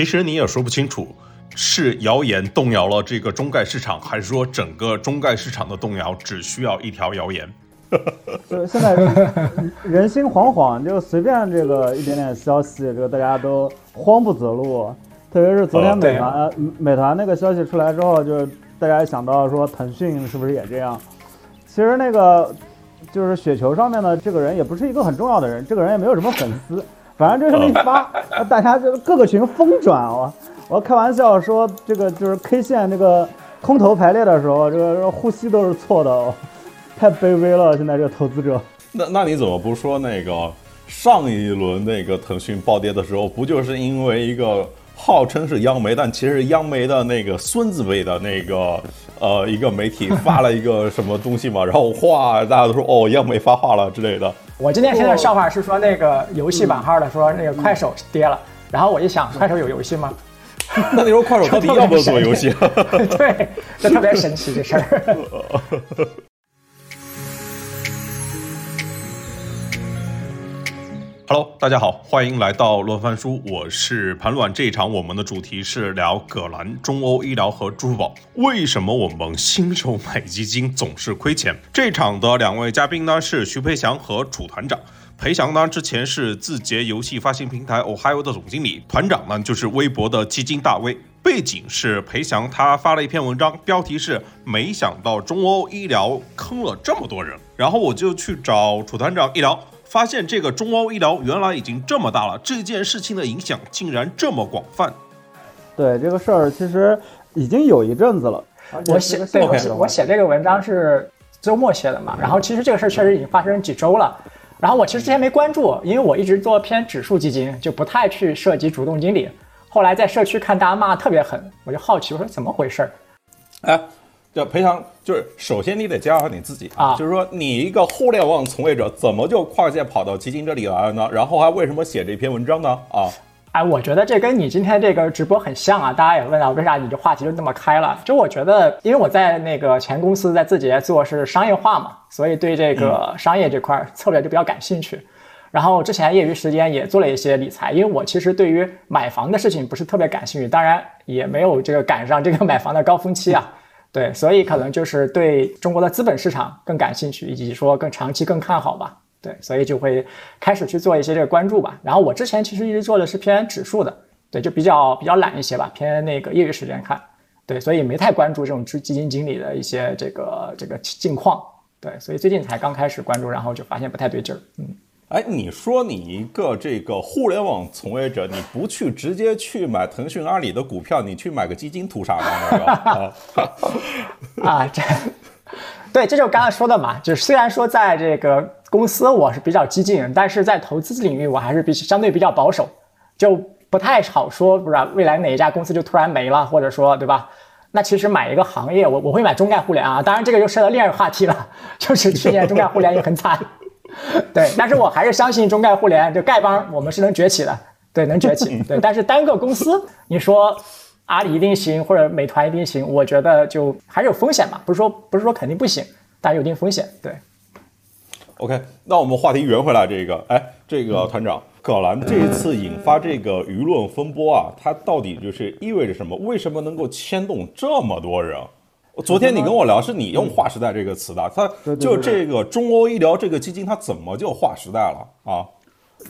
其实你也说不清楚，是谣言动摇了这个中概市场，还是说整个中概市场的动摇只需要一条谣言？就现在人人心惶惶，就随便这个一点点消息，这个大家都慌不择路。特别是昨天美团美团那个消息出来之后，就是大家想到说腾讯是不是也这样？其实那个就是雪球上面的这个人也不是一个很重要的人，这个人也没有什么粉丝，反正就是一发，大家就各个群疯转啊！我开玩笑说，这个就是 K 线这个空头排列的时候，这个呼吸都是错的。太卑微了，现在这个投资者。那那你怎么不说那个上一轮那个腾讯暴跌的时候，不就是因为一个号称是央媒，但其实央媒的那个孙子辈的那个呃一个媒体发了一个什么东西嘛？然后哗，大家都说哦，央媒发话了之类的。我今天听的笑话是说那个游戏版号的说那个快手跌了，然后我一想，快手有游戏吗？那你说快手到底要不要做游戏？对，这特别神奇这事儿。Hello，大家好，欢迎来到乱翻书，我是盘乱。这一场我们的主题是聊葛兰、中欧医疗和支付宝。为什么我们新手买基金总是亏钱？这场的两位嘉宾呢是徐培祥和楚团长。培祥呢之前是字节游戏发行平台 Ohio 的总经理，团长呢就是微博的基金大 V。背景是培祥他发了一篇文章，标题是“没想到中欧医疗坑了这么多人”，然后我就去找楚团长一聊。发现这个中欧医疗原来已经这么大了，这件事情的影响竟然这么广泛。对这个事儿，其实已经有一阵子了。我写对我写我写这个文章是周末写的嘛，然后其实这个事儿确实已经发生几周了。然后我其实之前没关注，因为我一直做偏指数基金，就不太去涉及主动经理。后来在社区看大家骂特别狠，我就好奇，我说怎么回事儿？哎。就赔偿，就是首先你得介绍你自己啊，就是说你一个互联网从业者，怎么就跨界跑到基金这里来了呢？然后还为什么写这篇文章呢？啊，哎，我觉得这跟你今天这个直播很像啊。大家也问到为啥你这话题就那么开了？就我觉得，因为我在那个前公司在字节做是商业化嘛，所以对这个商业这块策略就比较感兴趣。然后之前业余时间也做了一些理财，因为我其实对于买房的事情不是特别感兴趣，当然也没有这个赶上这个买房的高峰期啊。对，所以可能就是对中国的资本市场更感兴趣，以及说更长期更看好吧。对，所以就会开始去做一些这个关注吧。然后我之前其实一直做的是偏指数的，对，就比较比较懒一些吧，偏那个业余时间看。对，所以没太关注这种基基金经理的一些这个这个近况。对，所以最近才刚开始关注，然后就发现不太对劲儿。嗯。哎，你说你一个这个互联网从业者，你不去直接去买腾讯、阿里的股票，你去买个基金图啥呢？啊，这，对，这就刚才说的嘛，就是虽然说在这个公司我是比较激进，但是在投资领域我还是比相对比较保守，就不太好说，不知道未来哪一家公司就突然没了，或者说，对吧？那其实买一个行业，我我会买中概互联啊，当然这个就涉及到另一个话题了，就是去年中概互联也很惨。对，但是我还是相信中概互联，就丐帮，我们是能崛起的，对，能崛起。对，但是单个公司，你说阿里一定行，或者美团一定行，我觉得就还是有风险嘛，不是说不是说肯定不行，但有一定风险。对。OK，那我们话题圆回来，这个，哎，这个团长，葛兰这一次引发这个舆论风波啊，它到底就是意味着什么？为什么能够牵动这么多人？昨天你跟我聊，是你用“划时代”这个词的，它就这个中欧医疗这个基金，它怎么就划时代了啊？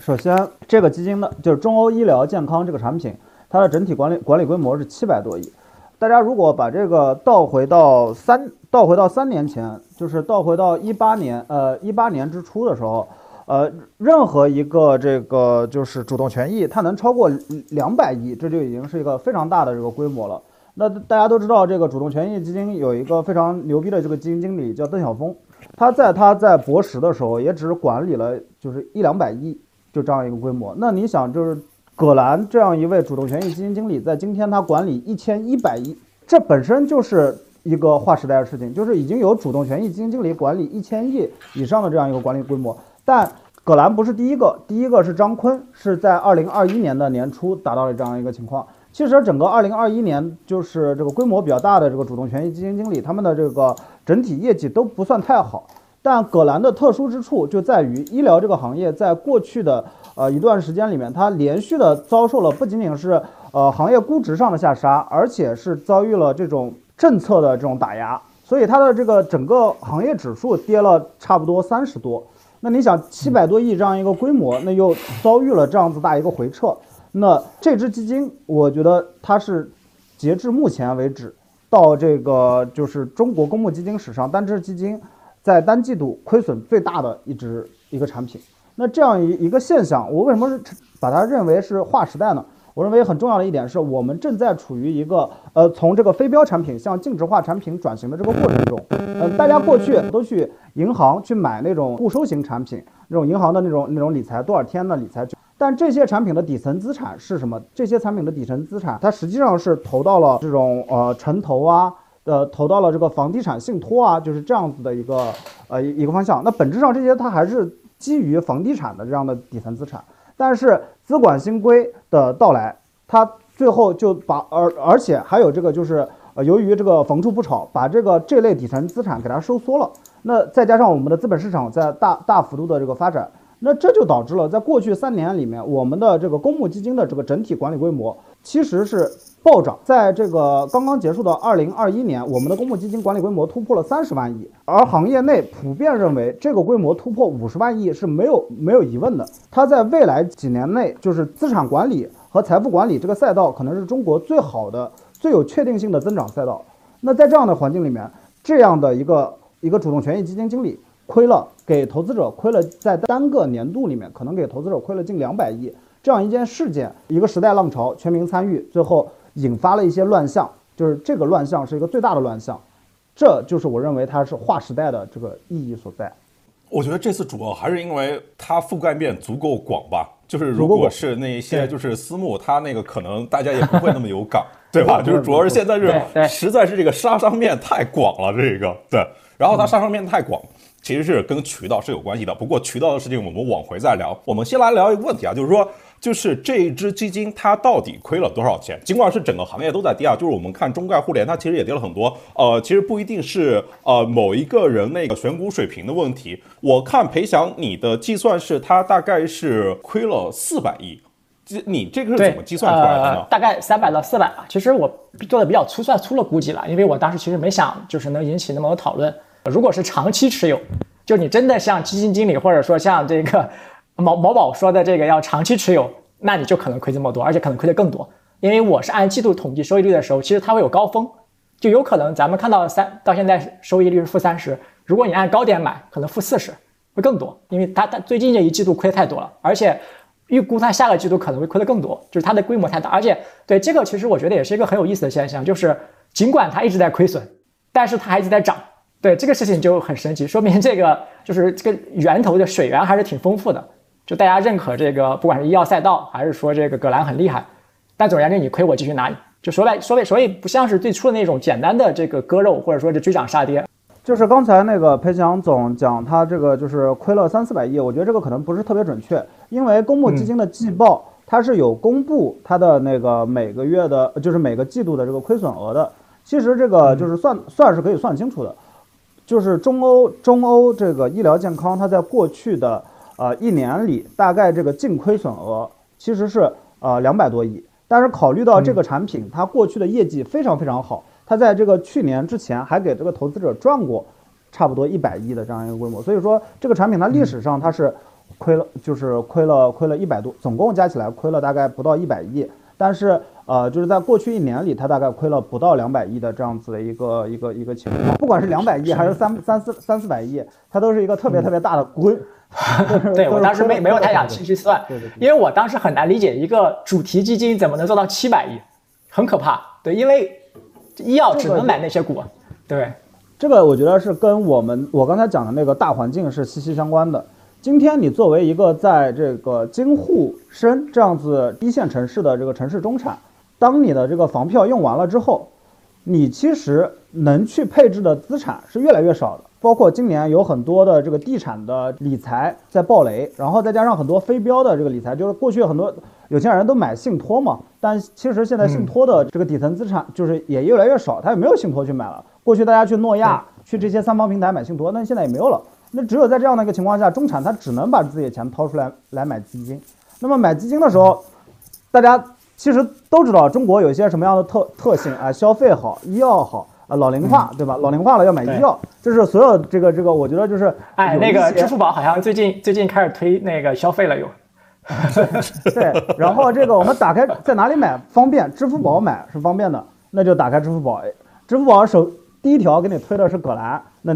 首先，这个基金的就是中欧医疗健康这个产品，它的整体管理管理规模是七百多亿。大家如果把这个倒回到三倒回到三年前，就是倒回到一八年，呃，一八年之初的时候，呃，任何一个这个就是主动权益，它能超过两百亿，这就已经是一个非常大的这个规模了。那大家都知道，这个主动权益基金有一个非常牛逼的这个基金经理叫邓晓峰，他在他在博时的时候也只管理了就是一两百亿，就这样一个规模。那你想，就是葛兰这样一位主动权益基金经理，在今天他管理一千一百亿，这本身就是一个划时代的事情，就是已经有主动权益基金经理管理一千亿以上的这样一个管理规模。但葛兰不是第一个，第一个是张坤，是在二零二一年的年初达到了这样一个情况。其实整个二零二一年，就是这个规模比较大的这个主动权益基金经理，他们的这个整体业绩都不算太好。但葛兰的特殊之处就在于，医疗这个行业在过去的呃一段时间里面，它连续的遭受了不仅仅是呃行业估值上的下杀，而且是遭遇了这种政策的这种打压，所以它的这个整个行业指数跌了差不多三十多。那你想，七百多亿这样一个规模，那又遭遇了这样子大一个回撤，那这支基金，我觉得它是截至目前为止到这个就是中国公募基金史上单只基金。在单季度亏损最大的一只一个产品，那这样一一个现象，我为什么把它认为是划时代呢？我认为很重要的一点是我们正在处于一个呃从这个非标产品向净值化产品转型的这个过程中。嗯，大家过去都去银行去买那种固收型产品，那种银行的那种那种理财多少天的理财，但这些产品的底层资产是什么？这些产品的底层资产，它实际上是投到了这种呃城投啊。呃，投到了这个房地产信托啊，就是这样子的一个呃一个方向。那本质上这些它还是基于房地产的这样的底层资产，但是资管新规的到来，它最后就把而而且还有这个就是呃由于这个房住不炒，把这个这类底层资产给它收缩了。那再加上我们的资本市场在大大幅度的这个发展，那这就导致了在过去三年里面，我们的这个公募基金的这个整体管理规模其实是。暴涨，在这个刚刚结束的二零二一年，我们的公募基金管理规模突破了三十万亿，而行业内普遍认为这个规模突破五十万亿是没有没有疑问的。它在未来几年内，就是资产管理和财富管理这个赛道，可能是中国最好的、最有确定性的增长赛道。那在这样的环境里面，这样的一个一个主动权益基金经理亏了，给投资者亏了，在单个年度里面，可能给投资者亏了近两百亿。这样一件事件，一个时代浪潮，全民参与，最后。引发了一些乱象，就是这个乱象是一个最大的乱象，这就是我认为它是划时代的这个意义所在。我觉得这次主要还是因为它覆盖面足够广吧，就是如果是那一些就是私募，它那个可能大家也不会那么有感，对吧？就是主要是现在是实在是这个杀伤面太广了，这个对，然后它杀伤面太广。其实是跟渠道是有关系的，不过渠道的事情我们往回再聊。我们先来聊一个问题啊，就是说，就是这一只基金它到底亏了多少钱？尽管是整个行业都在跌啊，就是我们看中概互联，它其实也跌了很多。呃，其实不一定是呃某一个人那个选股水平的问题。我看裴翔你的计算是它大概是亏了四百亿，这你这个是怎么计算出来的呢？大概三百到四百吧。其实我做的比较粗算粗了估计了，因为我当时其实没想就是能引起那么多讨论。如果是长期持有，就你真的像基金经理或者说像这个某某宝说的这个要长期持有，那你就可能亏这么多，而且可能亏的更多。因为我是按季度统计收益率的时候，其实它会有高峰，就有可能咱们看到三到现在收益率是负三十，如果你按高点买，可能负四十会更多，因为它它最近这一季度亏太多了，而且预估它下个季度可能会亏的更多，就是它的规模太大，而且对这个其实我觉得也是一个很有意思的现象，就是尽管它一直在亏损，但是它还一直在涨。对这个事情就很神奇，说明这个就是这个源头的水源还是挺丰富的。就大家认可这个，不管是医药赛道，还是说这个葛兰很厉害，但总而言之，你亏我继续拿你。就说白说来，所以不像是最初的那种简单的这个割肉，或者说是追涨杀跌。就是刚才那个裴强总讲他这个就是亏了三四百亿，我觉得这个可能不是特别准确，因为公募基金的季报它是有公布它的那个每个月的，就是每个季度的这个亏损额的。其实这个就是算算是可以算清楚的。就是中欧中欧这个医疗健康，它在过去的呃一年里，大概这个净亏损额其实是呃两百多亿。但是考虑到这个产品它过去的业绩非常非常好，它在这个去年之前还给这个投资者赚过差不多一百亿的这样一个规模，所以说这个产品它历史上它是亏了，就是亏了亏了一百多，总共加起来亏了大概不到一百亿。但是呃，就是在过去一年里，它大概亏了不到两百亿的这样子的一个一个一个情况。不管是两百亿还是三三四三四百亿，它都是一个特别特别大的规。对我当时没没有太想细去算，因为我当时很难理解一个主题基金怎么能做到七百亿，很可怕。对，因为医药只能买那些股。对，这个我觉得是跟我们我刚才讲的那个大环境是息息相关的。今天你作为一个在这个京沪深这样子一线城市的这个城市中产，当你的这个房票用完了之后，你其实能去配置的资产是越来越少的。包括今年有很多的这个地产的理财在暴雷，然后再加上很多非标的这个理财，就是过去很多有钱人都买信托嘛，但其实现在信托的这个底层资产就是也越来越少，他也没有信托去买了。过去大家去诺亚、去这些三方平台买信托，那现在也没有了。那只有在这样的一个情况下，中产他只能把自己的钱掏出来来买基金。那么买基金的时候，大家其实都知道中国有一些什么样的特特性啊，消费好，医药好。啊，老龄化，对吧？老龄化了要买医药，就是所有这个这个，我觉得就是，哎，那个支付宝好像最近最近开始推那个消费了又。对，然后这个我们打开在哪里买方便？支付宝买是方便的，那就打开支付宝。支付宝首第一条给你推的是葛兰，那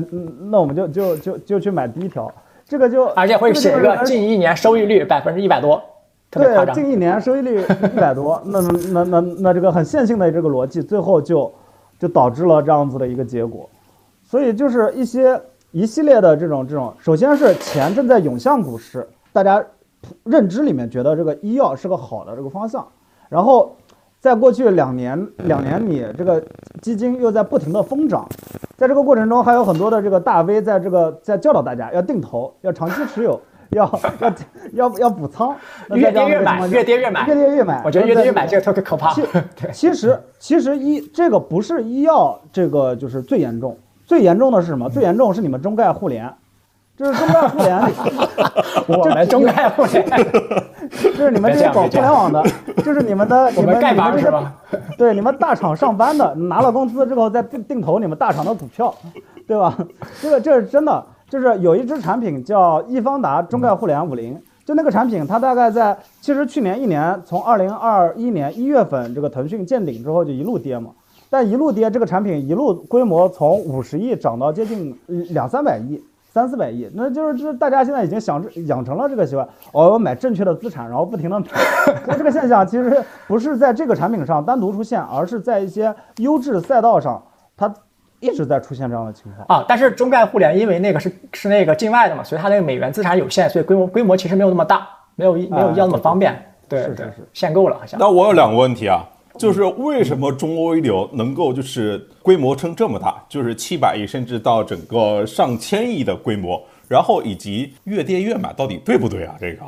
那我们就就就就去买第一条，这个就而且会写一个近一年收益率百分之一百多，对，近一年收益率一百多，那那那那这个很线性的这个逻辑，最后就。就导致了这样子的一个结果，所以就是一些一系列的这种这种，首先是钱正在涌向股市，大家认知里面觉得这个医药是个好的这个方向，然后在过去两年两年里，这个基金又在不停的疯涨，在这个过程中还有很多的这个大 V 在这个在教导大家要定投，要长期持有。要要要要补仓，越跌越买，越跌越买，越跌越买。我觉得越跌越买这个特别可怕。其实其实医这个不是医药，这个就是最严重。最严重的是什么？最严重是你们中概互联，就是中概互联。我们中概互联，就是你们这些搞互联网的，就是你们的你们你们这些 对你们大厂上班的，拿了工资之后再定定投你们大厂的股票，对吧？这个这是真的。就是有一只产品叫易方达中概互联五零，就那个产品，它大概在其实去年一年，从二零二一年一月份这个腾讯见顶之后就一路跌嘛，但一路跌，这个产品一路规模从五十亿涨到接近两三百亿、三四百亿，那就是就是大家现在已经想养成了这个习惯，哦，要买正确的资产，然后不停的买。那这个现象其实不是在这个产品上单独出现，而是在一些优质赛道上，它。一直在出现这样的情况啊，但是中概互联因为那个是是那个境外的嘛，所以它那个美元资产有限，所以规模规模其实没有那么大，没有没有要那么方便。对是是是，限购了好像。那我有两个问题啊，就是为什么中欧一流能够就是规模撑这么大，就是七百亿甚至到整个上千亿的规模，然后以及越跌越买，到底对不对啊？这个。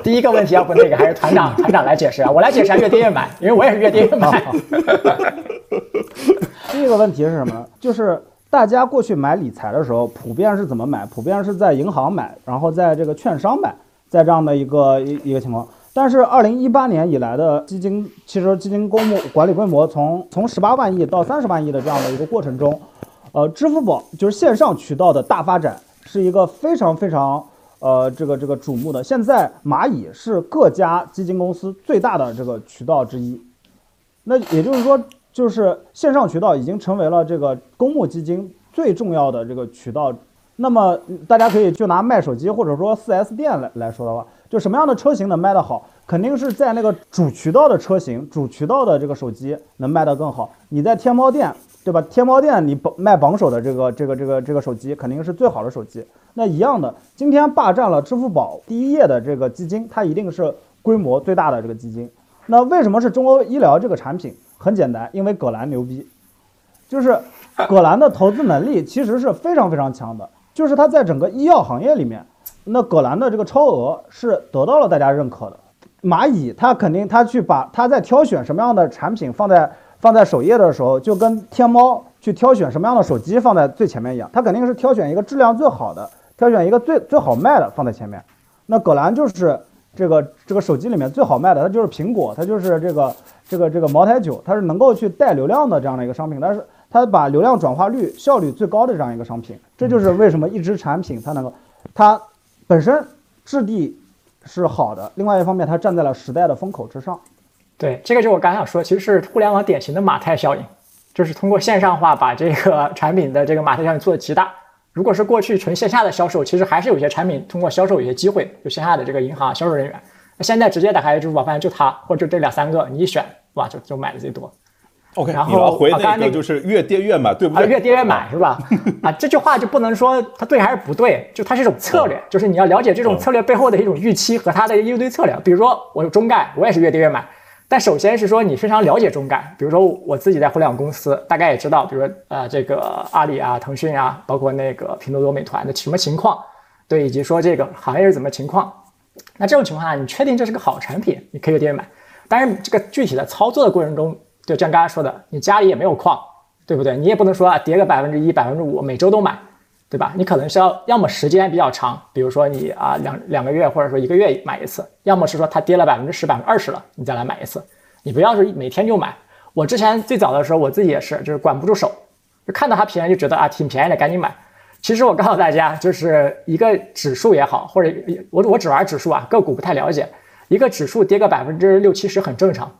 第一个问题要不那个还是团长 团长来解释啊，我来解释啊，越跌越买，因为我也是越跌越买。第一个问题是什么呢？就是大家过去买理财的时候，普遍是怎么买？普遍是在银行买，然后在这个券商买，在这样的一个一一个情况。但是二零一八年以来的基金，其实基金公募管理规模从从十八万亿到三十万亿的这样的一个过程中，呃，支付宝就是线上渠道的大发展，是一个非常非常呃这个这个瞩目的。现在蚂蚁是各家基金公司最大的这个渠道之一，那也就是说。就是线上渠道已经成为了这个公募基金最重要的这个渠道。那么大家可以就拿卖手机或者说 4S 店来来说的话，就什么样的车型能卖得好，肯定是在那个主渠道的车型、主渠道的这个手机能卖得更好。你在天猫店，对吧？天猫店你榜卖榜首的这个这个这个这个手机肯定是最好的手机。那一样的，今天霸占了支付宝第一页的这个基金，它一定是规模最大的这个基金。那为什么是中欧医疗这个产品？很简单，因为葛兰牛逼，就是葛兰的投资能力其实是非常非常强的，就是它在整个医药行业里面，那葛兰的这个超额是得到了大家认可的。蚂蚁它肯定它去把它在挑选什么样的产品放在放在首页的时候，就跟天猫去挑选什么样的手机放在最前面一样，它肯定是挑选一个质量最好的，挑选一个最最好卖的放在前面。那葛兰就是这个这个手机里面最好卖的，它就是苹果，它就是这个。这个这个茅台酒，它是能够去带流量的这样的一个商品，但是它把流量转化率效率最高的这样一个商品，这就是为什么一支产品它能够，它本身质地是好的，另外一方面它站在了时代的风口之上。对，这个就我刚想说，其实是互联网典型的马太效应，就是通过线上化把这个产品的这个马太效应做的极大。如果是过去纯线下的销售，其实还是有些产品通过销售有些机会，就线下的这个银行销售人员。现在直接打开支付宝，发现就它，或者就这两三个，你一选，哇，就就买的最多。OK，然后回那个就是越跌越买，对不对？越跌越买是吧？啊，这句话就不能说它对还是不对，就它是一种策略，就是你要了解这种策略背后的一种预期和它的应对策略。比如说我有中概，我也是越跌越买，但首先是说你非常了解中概，比如说我自己在互联网公司，大概也知道，比如说呃这个阿里啊、腾讯啊，包括那个拼多多、美团的什么情况，对，以及说这个行业是怎么情况。那这种情况下，你确定这是个好产品，你可以越跌越买。但是这个具体的操作的过程中，就像刚才说的，你家里也没有矿，对不对？你也不能说啊，跌个百分之一、百分之五，每周都买，对吧？你可能是要要么时间比较长，比如说你啊两两个月或者说一个月买一次，要么是说它跌了百分之十、百分之二十了，你再来买一次。你不要是每天就买。我之前最早的时候，我自己也是，就是管不住手，就看到它便宜就觉得啊挺便宜的，赶紧买。其实我告诉大家，就是一个指数也好，或者我我只玩指数啊，个股不太了解。一个指数跌个百分之六七十很正常。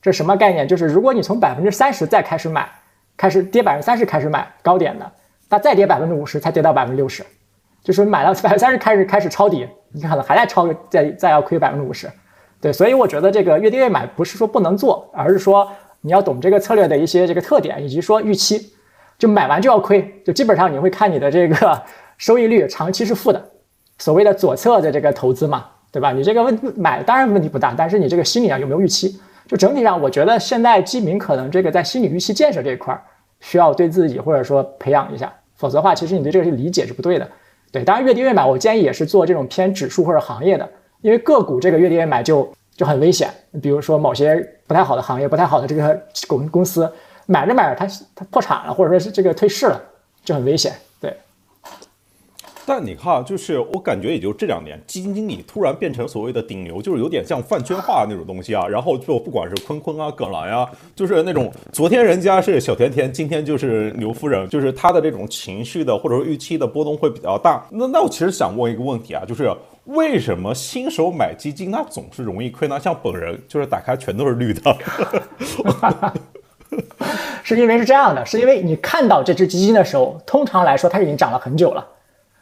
这什么概念？就是如果你从百分之三十再开始买，开始跌百分之三十开始买高点的。它再跌百分之五十，才跌到百分之六十，就是买到百分之三十开始开始抄底，你可能还在抄，再再要亏百分之五十，对，所以我觉得这个越跌越买不是说不能做，而是说你要懂这个策略的一些这个特点，以及说预期，就买完就要亏，就基本上你会看你的这个 收益率长期是负的，所谓的左侧的这个投资嘛，对吧？你这个问买当然问题不大，但是你这个心理上有没有预期？就整体上，我觉得现在基民可能这个在心理预期建设这一块儿。需要对自己或者说培养一下，否则的话，其实你对这个理解是不对的。对，当然越跌越买，我建议也是做这种偏指数或者行业的，因为个股这个越跌越买就就很危险。比如说某些不太好的行业、不太好的这个公公司，买着买着它它破产了，或者说是这个退市了，就很危险。但你看，就是我感觉，也就这两年，基金经理突然变成所谓的顶流，就是有点像饭圈化那种东西啊。然后就不管是坤坤啊、葛兰呀，就是那种昨天人家是小甜甜，今天就是牛夫人，就是他的这种情绪的或者说预期的波动会比较大。那那我其实想问一个问题啊，就是为什么新手买基金那总是容易亏呢？像本人就是打开全都是绿的，是因为是这样的，是因为你看到这只基金的时候，通常来说它已经涨了很久了。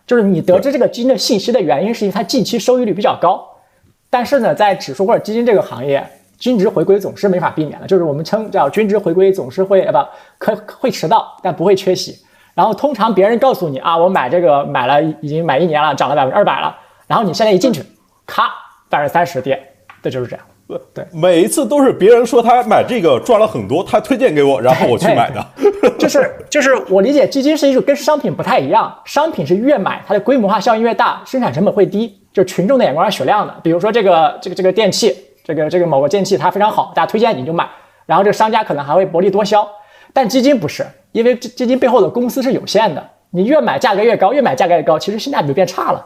就是你得知这个基金的信息的原因，是因为它近期收益率比较高。但是呢，在指数或者基金这个行业，均值回归总是没法避免的。就是我们称叫均值回归，总是会呃不可会迟到，但不会缺席。然后通常别人告诉你啊，我买这个买了已经买一年了，涨了百分之二百了。然后你现在一进去，咔，百分之三十跌，这就是这样。对，每一次都是别人说他买这个赚了很多，他推荐给我，然后我去买的。就是就是，我理解基金是一种跟商品不太一样，商品是越买它的规模化效应越大，生产成本会低，就是群众的眼光是雪亮的。比如说这个这个这个电器，这个这个某个电器它非常好，大家推荐你就买，然后这个商家可能还会薄利多销。但基金不是，因为基金背后的公司是有限的，你越买价格越高，越买价格越高，其实性价比就变差了。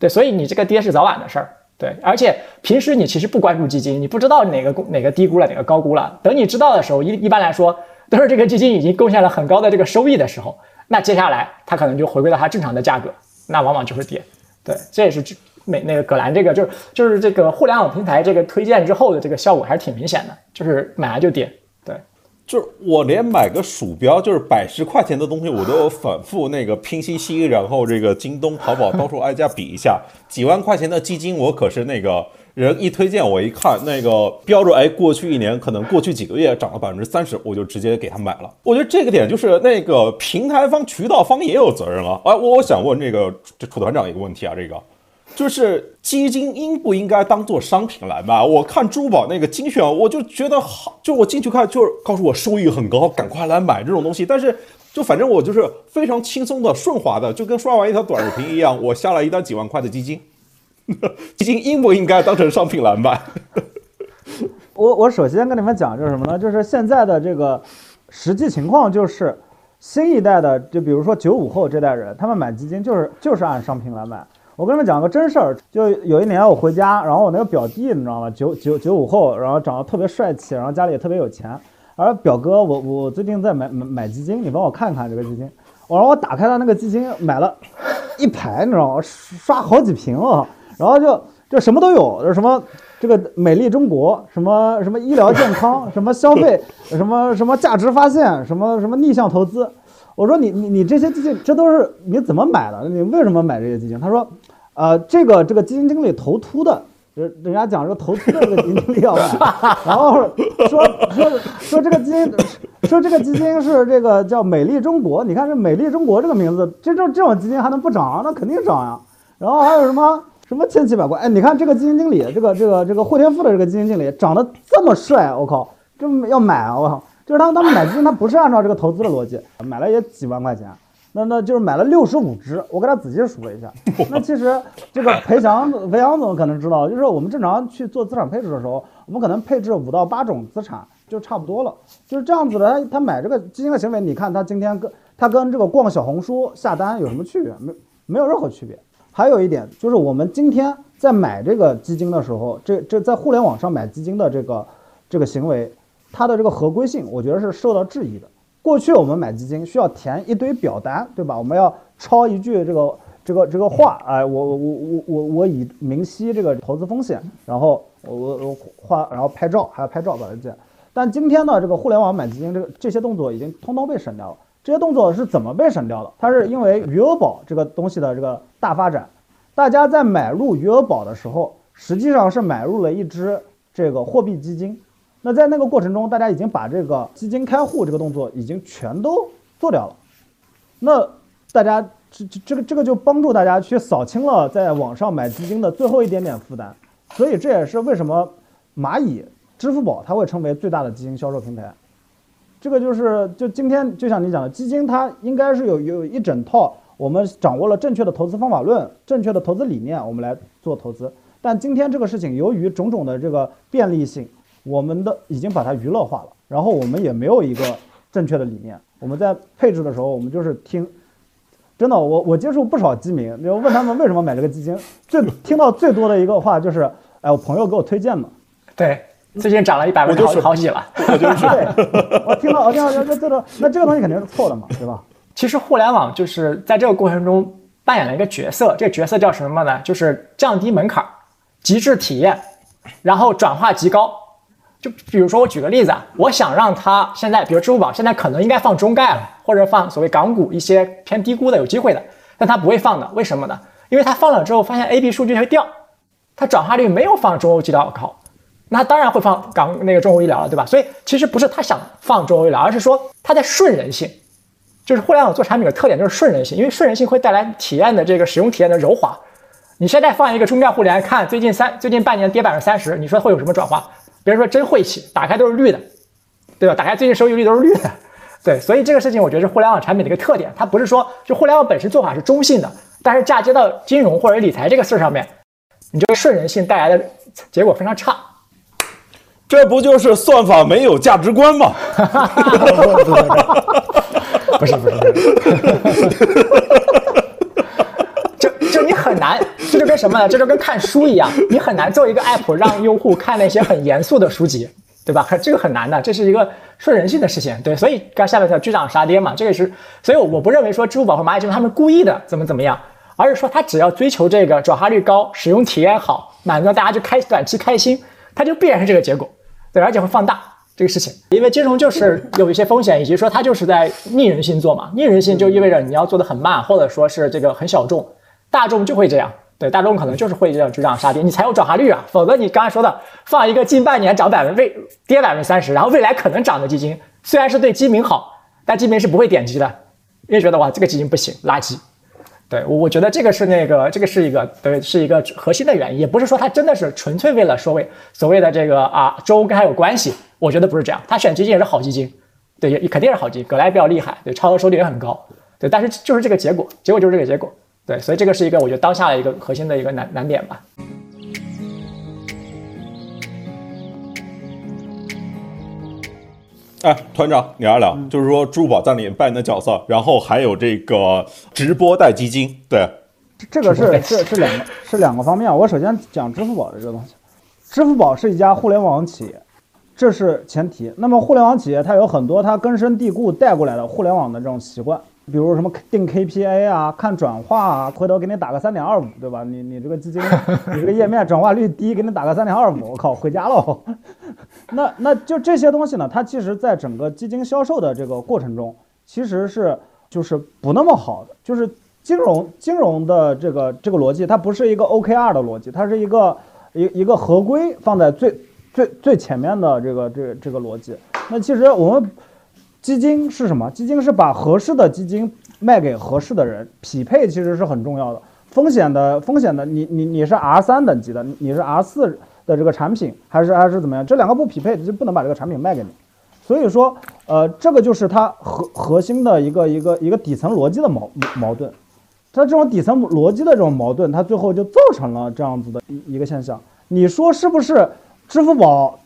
对，所以你这个跌是早晚的事儿。对，而且平时你其实不关注基金，你不知道哪个哪个低估了，哪个高估了。等你知道的时候，一一般来说都是这个基金已经贡献了很高的这个收益的时候，那接下来它可能就回归到它正常的价格，那往往就会跌。对，这也是美那个葛兰这个就是就是这个互联网平台这个推荐之后的这个效果还是挺明显的，就是买来就跌。就是我连买个鼠标，就是百十块钱的东西，我都有反复那个拼夕夕，然后这个京东、淘宝到处挨家比一下。几万块钱的基金，我可是那个人一推荐，我一看那个标着，哎，过去一年可能过去几个月涨了百分之三十，我就直接给他买了。我觉得这个点就是那个平台方、渠道方也有责任了。哎，我我想问这个这楚团长一个问题啊，这个。就是基金应不应该当做商品来卖？我看珠宝那个精选，我就觉得好，就我进去看，就是告诉我收益很高，赶快来买这种东西。但是就反正我就是非常轻松的、顺滑的，就跟刷完一条短视频一样，我下了一单几万块的基金。基金应不应该当成商品来卖？我我首先跟你们讲就是什么呢？就是现在的这个实际情况就是，新一代的，就比如说九五后这代人，他们买基金就是就是按商品来买。我跟你们讲个真事儿，就有一年我回家，然后我那个表弟，你知道吗？九九九五后，然后长得特别帅气，然后家里也特别有钱。而表哥，我我最近在买买买基金，你帮我看看这个基金。我让我打开他那个基金，买了一排，你知道吗？刷好几瓶啊，然后就就什么都有，就什么这个美丽中国，什么什么医疗健康，什么消费，什么什么价值发现，什么什么逆向投资。我说你你你这些基金，这都是你怎么买的？你为什么买这些基金？他说。呃，这个这个基金经理头秃的，人人家讲这个头秃的这个基金经理要买，然后说说说这个基金，说这个基金是这个叫美丽中国，你看这美丽中国这个名字，这种这种基金还能不涨？那肯定涨呀。然后还有什么什么千奇百怪？哎，你看这个基金经理，这个这个这个霍天富的这个基金经理长得这么帅，我靠，这要买啊！我靠，就是他他们买基金，他不是按照这个投资的逻辑，买了也几万块钱。那那就是买了六十五只，我给他仔细数了一下。那其实这个裴翔、裴翔总可能知道，就是我们正常去做资产配置的时候，我们可能配置五到八种资产就差不多了，就是这样子的。他他买这个基金的行为，你看他今天跟他跟这个逛小红书下单有什么区别？没没有任何区别。还有一点就是，我们今天在买这个基金的时候，这这在互联网上买基金的这个这个行为，它的这个合规性，我觉得是受到质疑的。过去我们买基金需要填一堆表单，对吧？我们要抄一句这个这个这个话，哎，我我我我我以明晰这个投资风险，然后我我我画，然后拍照，还要拍照把它建。但今天呢，这个互联网买基金这个这些动作已经通通被省掉了。这些动作是怎么被省掉的？它是因为余额宝这个东西的这个大发展，大家在买入余额宝的时候，实际上是买入了一只这个货币基金。那在那个过程中，大家已经把这个基金开户这个动作已经全都做掉了。那大家这这这个这个就帮助大家去扫清了在网上买基金的最后一点点负担。所以这也是为什么蚂蚁、支付宝它会成为最大的基金销售平台。这个就是就今天就像你讲的，基金它应该是有有一整套，我们掌握了正确的投资方法论、正确的投资理念，我们来做投资。但今天这个事情由于种种的这个便利性，我们的已经把它娱乐化了，然后我们也没有一个正确的理念。我们在配置的时候，我们就是听，真的，我我接触不少基民，就问他们为什么买这个基金，最听到最多的一个话就是，哎，我朋友给我推荐的。对。最近涨了一百分之好好几了，我就是。对，我听到，我听到，这这个，那这个东西肯定是错的嘛，对吧？其实互联网就是在这个过程中扮演了一个角色，这个角色叫什么呢？就是降低门槛，极致体验，然后转化极高。就比如说我举个例子啊，我想让它现在，比如支付宝现在可能应该放中概了，或者放所谓港股一些偏低估的有机会的，但它不会放的，为什么呢？因为它放了之后发现 A B 数据会掉，它转化率没有放中欧基调高。那当然会放港那个中欧医疗了，对吧？所以其实不是它想放中欧医疗，而是说它在顺人性，就是互联网做产品的特点就是顺人性，因为顺人性会带来体验的这个使用体验的柔滑。你现在放一个中概互联看，最近三最近半年跌百分之三十，你说会有什么转化？别人说真晦气，打开都是绿的，对吧？打开最近收益率都是绿的，对。所以这个事情我觉得是互联网产品的一个特点，它不是说就互联网本身做法是中性的，但是嫁接到金融或者理财这个事儿上面，你这个顺人性带来的结果非常差。这不就是算法没有价值观吗？不 是不是，就就你很难，这就跟什么呢？这就跟看书一样，你很难做一个 app 让用户看那些很严肃的书籍，对吧？这个很难的，这是一个顺人性的事情。对，所以刚下面叫居涨杀跌嘛，这个是，所以我不认为说支付宝和蚂蚁金服他们故意的怎么怎么样，而是说他只要追求这个转化率高、使用体验好，满足大家就开短期开心，他就必然是这个结果。对，而且会放大这个事情，因为金融就是有一些风险，以及说它就是在逆人性做嘛。逆人性就意味着你要做的很慢，或者说是这个很小众，大众就会这样。对，大众可能就是会这样就这样杀跌，你才有转化率啊。否则你刚才说的放一个近半年涨百分未跌百分之三十，然后未来可能涨的基金，虽然是对基民好，但基民是不会点击的，因为觉得哇这个基金不行，垃圾。对我，我觉得这个是那个，这个是一个，对，是一个核心的原因，也不是说他真的是纯粹为了说为所谓的这个啊，周跟他有关系，我觉得不是这样，他选基金也是好基金，对，也肯定是好基金，葛莱比较厉害，对，超额收益也很高，对，但是就是这个结果，结果就是这个结果，对，所以这个是一个我觉得当下的一个核心的一个难难点吧。哎，团长，聊一聊，就是说支付宝在里面扮演的角色，然后还有这个直播带基金，对，这个是是是两个是两个方面。我首先讲支付宝的这个东西，支付宝是一家互联网企业，这是前提。那么互联网企业它有很多它根深蒂固带过来的互联网的这种习惯。比如什么定 KPI 啊，看转化啊，回头给你打个三点二五，对吧？你你这个基金，你这个页面转化率低，给你打个三点二五，我靠，回家喽。那那就这些东西呢，它其实在整个基金销售的这个过程中，其实是就是不那么好的。就是金融金融的这个这个逻辑，它不是一个 OKR 的逻辑，它是一个一一个合规放在最最最前面的这个这这个逻辑。那其实我们。基金是什么？基金是把合适的基金卖给合适的人，匹配其实是很重要的。风险的风险的，你你你是 R 三等级的，你是 R 四的这个产品，还是还是怎么样？这两个不匹配，就不能把这个产品卖给你。所以说，呃，这个就是它核核心的一个一个一个底层逻辑的矛矛盾。它这种底层逻辑的这种矛盾，它最后就造成了这样子的一一个现象。你说是不是？支付宝？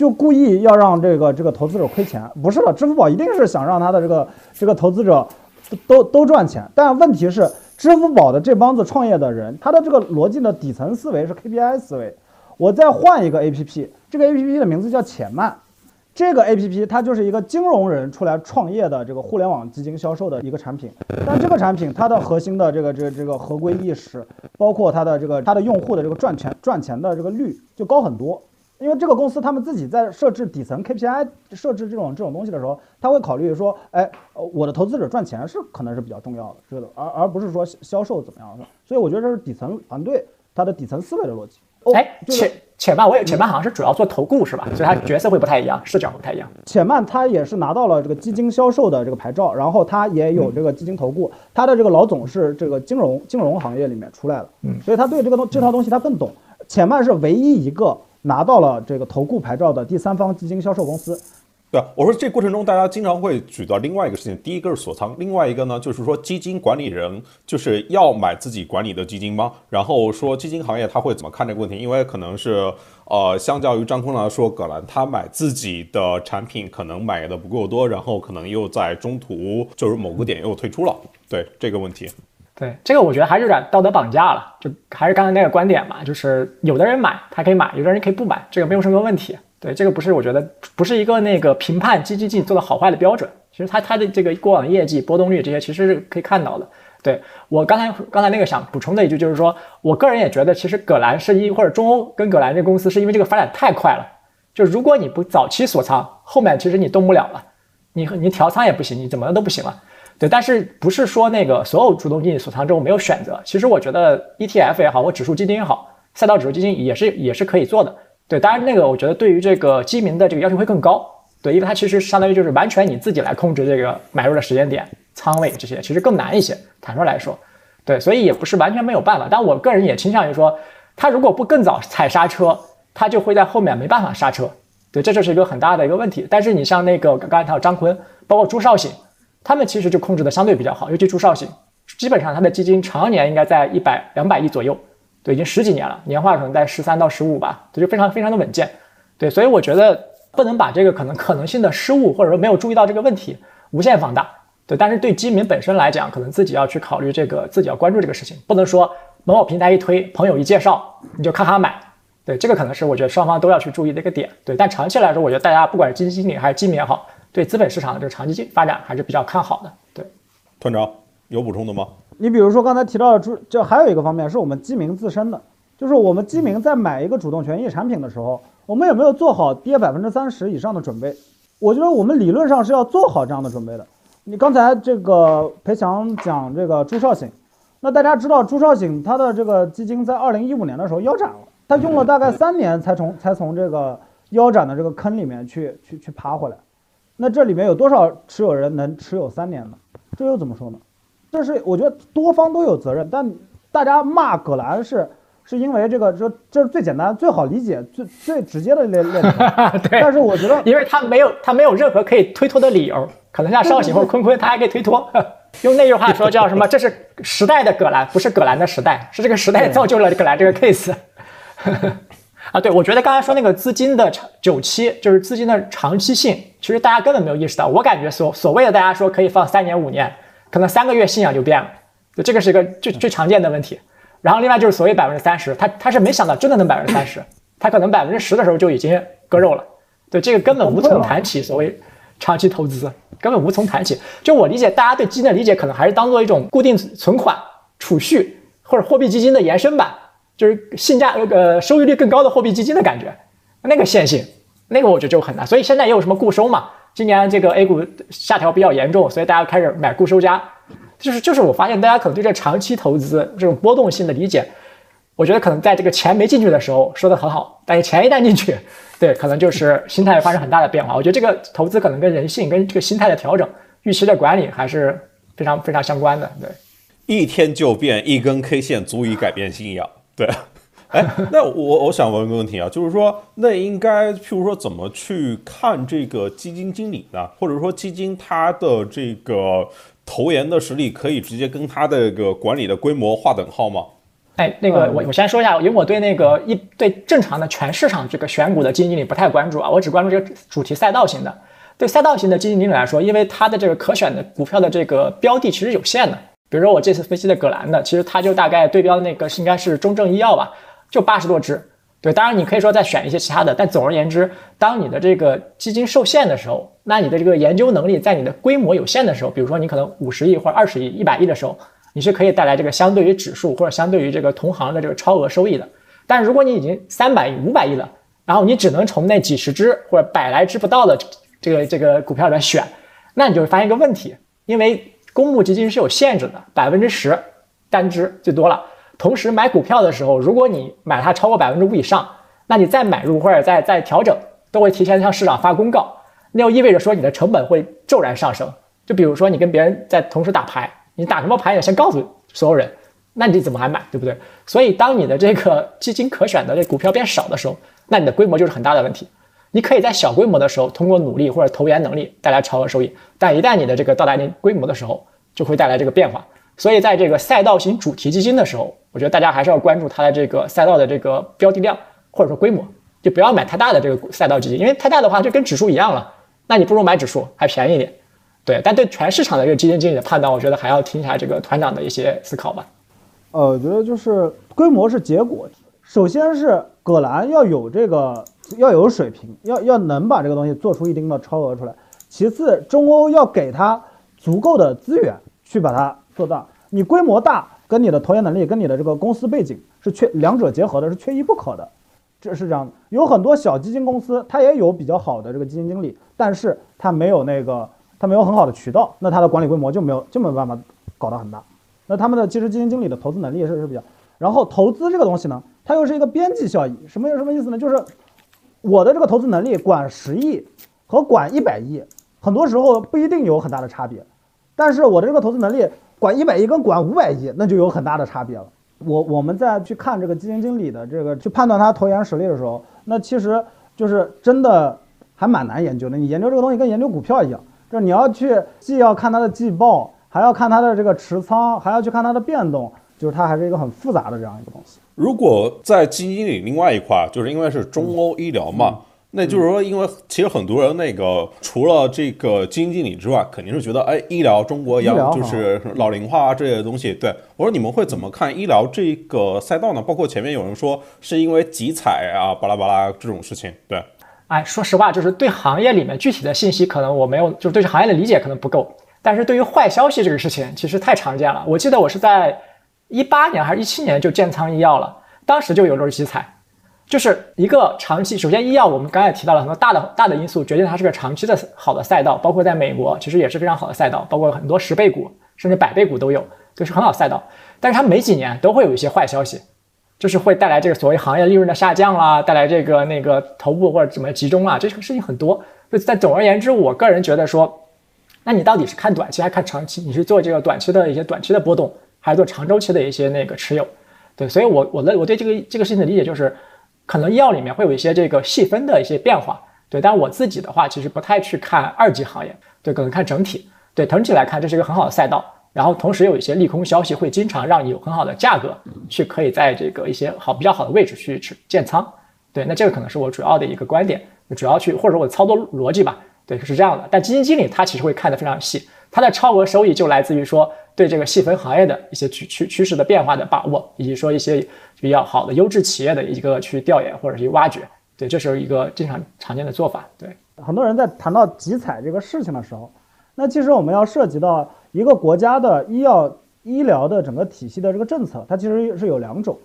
就故意要让这个这个投资者亏钱，不是的，支付宝一定是想让他的这个这个投资者都都赚钱。但问题是，支付宝的这帮子创业的人，他的这个逻辑的底层思维是 KPI 思维。我再换一个 APP，这个 APP 的名字叫且慢。这个 A P P 它就是一个金融人出来创业的这个互联网基金销售的一个产品，但这个产品它的核心的这个这个这个合规意识，包括它的这个它的用户的这个赚钱赚钱的这个率就高很多，因为这个公司他们自己在设置底层 K P I 设置这种这种东西的时候，他会考虑说，哎，我的投资者赚钱是可能是比较重要的，这个而而不是说销售怎么样的，所以我觉得这是底层团队它的底层思维的逻辑。哎，且且慢，我也且慢好像是主要做投顾是吧？所以他角色会不太一样，视角不太一样。且慢他也是拿到了这个基金销售的这个牌照，然后他也有这个基金投顾，他的这个老总是这个金融金融行业里面出来的，嗯，所以他对这个东这套东西他更懂。且慢是唯一一个拿到了这个投顾牌照的第三方基金销售公司。对，我说这过程中大家经常会举到另外一个事情，第一个是锁仓，另外一个呢就是说基金管理人就是要买自己管理的基金吗？然后说基金行业他会怎么看这个问题？因为可能是呃，相较于张坤来说，葛兰他买自己的产品可能买的不够多，然后可能又在中途就是某个点又退出了。对这个问题，对这个我觉得还是有点道德绑架了，就还是刚才那个观点嘛，就是有的人买他可以买，有的人可以不买，这个没有什么问题。对，这个不是我觉得不是一个那个评判基金做的好坏的标准。其实它它的这个过往业绩波动率这些其实是可以看到的。对我刚才刚才那个想补充的一句就是说，我个人也觉得其实葛兰是因或者中欧跟葛兰这公司是因为这个发展太快了。就如果你不早期锁仓，后面其实你动不了了，你你调仓也不行，你怎么都不行了。对，但是不是说那个所有主动基金锁仓之后没有选择？其实我觉得 ETF 也好，或指数基金也好，赛道指数基金也是也是可以做的。对，当然那个我觉得对于这个基民的这个要求会更高，对，因为它其实相当于就是完全你自己来控制这个买入的时间点、仓位这些，其实更难一些。坦率来说，对，所以也不是完全没有办法。但我个人也倾向于说，他如果不更早踩刹车，他就会在后面没办法刹车。对，这就是一个很大的一个问题。但是你像那个刚才提到张坤，包括朱少醒，他们其实就控制的相对比较好，尤其朱少醒，基本上他的基金常年应该在一百两百亿左右。对，已经十几年了，年化可能在十三到十五吧，这就非常非常的稳健。对，所以我觉得不能把这个可能可能性的失误，或者说没有注意到这个问题无限放大。对，但是对基民本身来讲，可能自己要去考虑这个，自己要关注这个事情，不能说某某平台一推，朋友一介绍，你就咔咔买。对，这个可能是我觉得双方都要去注意的一个点。对，但长期来说，我觉得大家不管是基金经理还是基民也好，对资本市场的这个长期发展还是比较看好的。对，团长有补充的吗？你比如说刚才提到的主，就还有一个方面是我们基民自身的，就是我们基民在买一个主动权益产品的时候，我们有没有做好跌百分之三十以上的准备？我觉得我们理论上是要做好这样的准备的。你刚才这个裴强讲这个朱少醒，那大家知道朱少醒他的这个基金在二零一五年的时候腰斩了，他用了大概三年才从才从这个腰斩的这个坑里面去去去爬回来。那这里面有多少持有人能持有三年呢？这又怎么说呢？这是我觉得多方都有责任，但大家骂葛兰是是因为这个，这这是最简单、最好理解、最最直接的链链条。对。但是我觉得，因为他没有他没有任何可以推脱的理由，可能像绍兴或坤坤，他还可以推脱。用那句话说叫什么？这是时代的葛兰，不是葛兰的时代，是这个时代造就了葛兰这个 case。啊，对，我觉得刚才说那个资金的长久期，就是资金的长期性，其实大家根本没有意识到。我感觉所所谓的大家说可以放三年五年。可能三个月信仰就变了，就这个是一个最最常见的问题。然后另外就是所谓百分之三十，他他是没想到真的能百分之三十，他可能百分之十的时候就已经割肉了。对这个根本无从谈起，所谓长期投资根本无从谈起。就我理解，大家对基金的理解可能还是当做一种固定存款、储蓄或者货币基金的延伸版，就是性价呃收益率更高的货币基金的感觉，那个线性，那个我觉得就很难。所以现在也有什么固收嘛？今年这个 A 股下调比较严重，所以大家开始买固收加，就是就是我发现大家可能对这长期投资这种波动性的理解，我觉得可能在这个钱没进去的时候说的很好，但是钱一旦进去，对，可能就是心态发生很大的变化。我觉得这个投资可能跟人性、跟这个心态的调整、预期的管理还是非常非常相关的。对，一天就变一根 K 线足以改变信仰。对。哎，那我我想问个问题啊，就是说，那应该譬如说怎么去看这个基金经理呢？或者说基金它的这个投研的实力可以直接跟它的个管理的规模划等号吗？哎，那个我我先说一下，因为我对那个一对正常的全市场这个选股的基金经理不太关注啊，我只关注这个主题赛道型的。对赛道型的基金经理来说，因为它的这个可选的股票的这个标的其实有限的。比如说我这次分析的葛兰的，其实它就大概对标的那个应该是中证医药吧，就八十多只。对，当然你可以说再选一些其他的，但总而言之，当你的这个基金受限的时候，那你的这个研究能力在你的规模有限的时候，比如说你可能五十亿或者二十亿、一百亿的时候，你是可以带来这个相对于指数或者相对于这个同行的这个超额收益的。但如果你已经三百亿、五百亿了，然后你只能从那几十只或者百来只不到的这个这个股票里面选，那你就会发现一个问题，因为公募基金是有限制的，百分之十单只最多了。同时买股票的时候，如果你买它超过百分之五以上，那你再买入或者再再调整，都会提前向市场发公告，那又意味着说你的成本会骤然上升。就比如说你跟别人在同时打牌，你打什么牌也先告诉所有人，那你怎么还买，对不对？所以当你的这个基金可选的这股票变少的时候，那你的规模就是很大的问题。你可以在小规模的时候通过努力或者投研能力带来超额收益，但一旦你的这个到达一定规模的时候，就会带来这个变化。所以在这个赛道型主题基金的时候，我觉得大家还是要关注它的这个赛道的这个标的量或者说规模，就不要买太大的这个赛道基金，因为太大的话就跟指数一样了，那你不如买指数还便宜一点。对，但对全市场的这个基金经理的判断，我觉得还要听一下这个团长的一些思考吧。呃，我觉得就是规模是结果，首先是葛兰要有这个要有水平，要要能把这个东西做出一定的超额出来。其次，中欧要给他足够的资源去把它做大。你规模大，跟你的投研能力，跟你的这个公司背景是缺两者结合的，是缺一不可的，这是这样的。有很多小基金公司，它也有比较好的这个基金经理，但是它没有那个，它没有很好的渠道，那它的管理规模就没有就没有办法搞得很大。那他们的其实基金经理的投资能力是是比较，然后投资这个东西呢，它又是一个边际效益，什么什么意思呢？就是我的这个投资能力管十亿和管一百亿，很多时候不一定有很大的差别，但是我的这个投资能力。管一百亿跟管五百亿，那就有很大的差别了。我我们在去看这个基金经理的这个去判断他投研实力的时候，那其实就是真的还蛮难研究的。你研究这个东西跟研究股票一样，就是你要去既要看它的季报，还要看它的这个持仓，还要去看它的变动，就是它还是一个很复杂的这样一个东西。如果在基金经理另外一块，就是因为是中欧医疗嘛。那就是说，因为其实很多人那个除了这个基金经理之外，肯定是觉得，哎，医疗中国要就是老龄化啊这些东西。对我说，你们会怎么看医疗这个赛道呢？包括前面有人说是因为集采啊，巴拉巴拉这种事情。对，哎，说实话，就是对行业里面具体的信息，可能我没有，就是对行业的理解可能不够。但是对于坏消息这个事情，其实太常见了。我记得我是在一八年还是一七年就建仓医药了，当时就有轮集采。就是一个长期，首先医药我们刚才提到了很多大的大的因素，决定它是个长期的好的赛道，包括在美国其实也是非常好的赛道，包括很多十倍股甚至百倍股都有，就是很好赛道。但是它每几年都会有一些坏消息，就是会带来这个所谓行业利润的下降啦，带来这个那个头部或者怎么集中啊，这个事情很多。就在总而言之，我个人觉得说，那你到底是看短期还是看长期？你是做这个短期的一些短期的波动，还是做长周期的一些那个持有？对，所以我我的我对这个这个事情的理解就是。可能医药里面会有一些这个细分的一些变化，对，但我自己的话其实不太去看二级行业，对，可能看整体，对，整体来看这是一个很好的赛道，然后同时有一些利空消息会经常让你有很好的价格去可以在这个一些好比较好的位置去去建仓，对，那这个可能是我主要的一个观点，主要去或者我的操作逻辑吧，对，是这样的，但基金经理他其实会看得非常细，他的超额收益就来自于说。对这个细分行业的一些趋趋趋势的变化的把握，以及说一些比较好的优质企业的一个去调研或者去挖掘，对，这是一个经常常见的做法。对，很多人在谈到集采这个事情的时候，那其实我们要涉及到一个国家的医药医疗的整个体系的这个政策，它其实是有两种，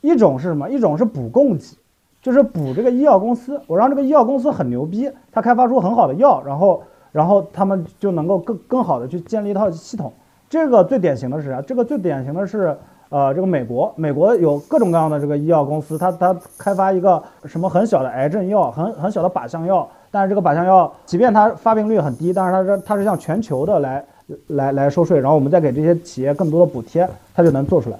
一种是什么？一种是补供给，就是补这个医药公司，我让这个医药公司很牛逼，它开发出很好的药，然后然后他们就能够更更好的去建立一套系统。这个最典型的是啥？这个最典型的是，呃，这个美国，美国有各种各样的这个医药公司，它它开发一个什么很小的癌症药，很很小的靶向药，但是这个靶向药，即便它发病率很低，但是它是它是向全球的来来来收税，然后我们再给这些企业更多的补贴，它就能做出来。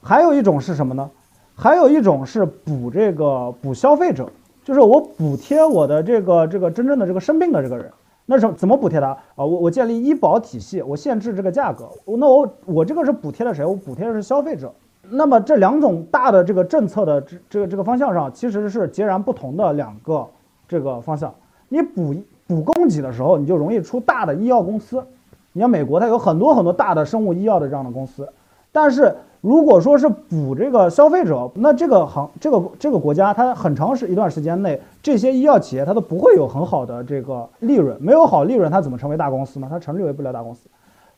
还有一种是什么呢？还有一种是补这个补消费者，就是我补贴我的这个这个真正的这个生病的这个人。那是怎么补贴的啊？我我建立医保体系，我限制这个价格。那我我这个是补贴了谁？我补贴的是消费者。那么这两种大的这个政策的这这个这个方向上，其实是截然不同的两个这个方向。你补补供给的时候，你就容易出大的医药公司。你像美国，它有很多很多大的生物医药的这样的公司，但是如果说是补这个消费者，那这个行这个这个国家，它很长时一段时间内，这些医药企业它都不会有很好的这个利润，没有好利润，它怎么成为大公司呢？它成立为不了大公司。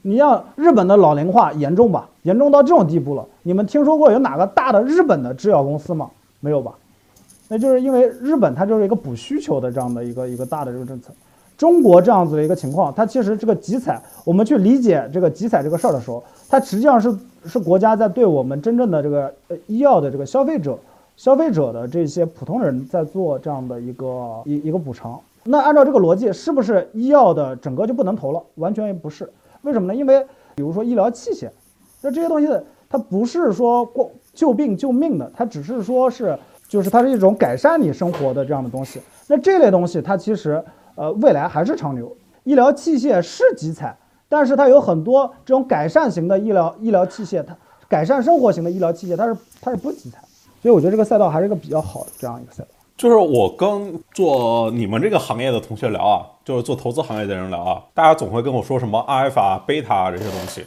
你像日本的老龄化严重吧，严重到这种地步了。你们听说过有哪个大的日本的制药公司吗？没有吧？那就是因为日本它就是一个补需求的这样的一个一个大的这个政策。中国这样子的一个情况，它其实这个集采，我们去理解这个集采这个事儿的时候，它实际上是是国家在对我们真正的这个呃医药的这个消费者、消费者的这些普通人在做这样的一个一一个补偿。那按照这个逻辑，是不是医药的整个就不能投了？完全不是。为什么呢？因为比如说医疗器械，那这些东西它不是说过救病救命的，它只是说是就是它是一种改善你生活的这样的东西。那这类东西它其实呃未来还是长牛。医疗器械是集采，但是它有很多这种改善型的医疗医疗器械，它改善生活型的医疗器械，它是它是不集采。所以我觉得这个赛道还是一个比较好的这样一个赛道。就是我跟做你们这个行业的同学聊啊，就是做投资行业的人聊啊，大家总会跟我说什么阿尔法、贝塔这些东西，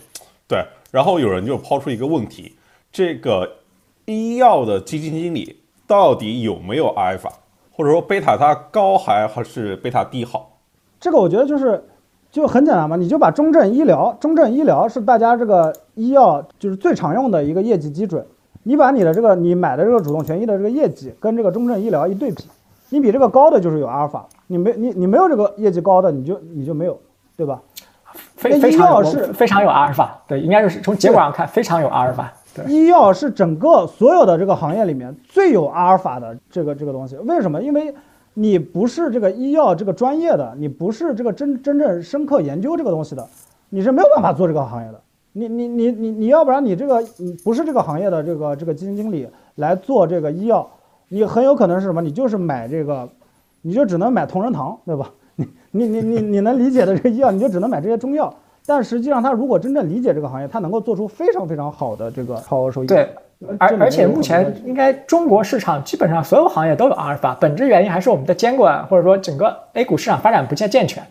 对。然后有人就抛出一个问题：这个医药的基金经理到底有没有阿尔法，或者说贝塔它高还还是贝塔低好？这个我觉得就是就很简单嘛，你就把中证医疗，中证医疗是大家这个医药就是最常用的一个业绩基准。你把你的这个你买的这个主动权益的这个业绩跟这个中证医疗一对比，你比这个高的就是有阿尔法，你没你你没有这个业绩高的你就你就没有，对吧？非非常是非常有阿尔法，对，应该是从结果上看非常有阿尔法。医药是整个所有的这个行业里面最有阿尔法的这个这个东西。为什么？因为你不是这个医药这个专业的，你不是这个真真正深刻研究这个东西的，你是没有办法做这个行业的。你你你你你要不然你这个不是这个行业的这个这个基金经理来做这个医药，你很有可能是什么？你就是买这个，你就只能买同仁堂，对吧？你你你你你能理解的这个医药，你就只能买这些中药。但实际上，他如果真正理解这个行业，他能够做出非常非常好的这个超额收益。对，而而且目前应该中国市场基本上所有行业都有阿尔法，本质原因还是我们的监管或者说整个 A 股市场发展不健健全。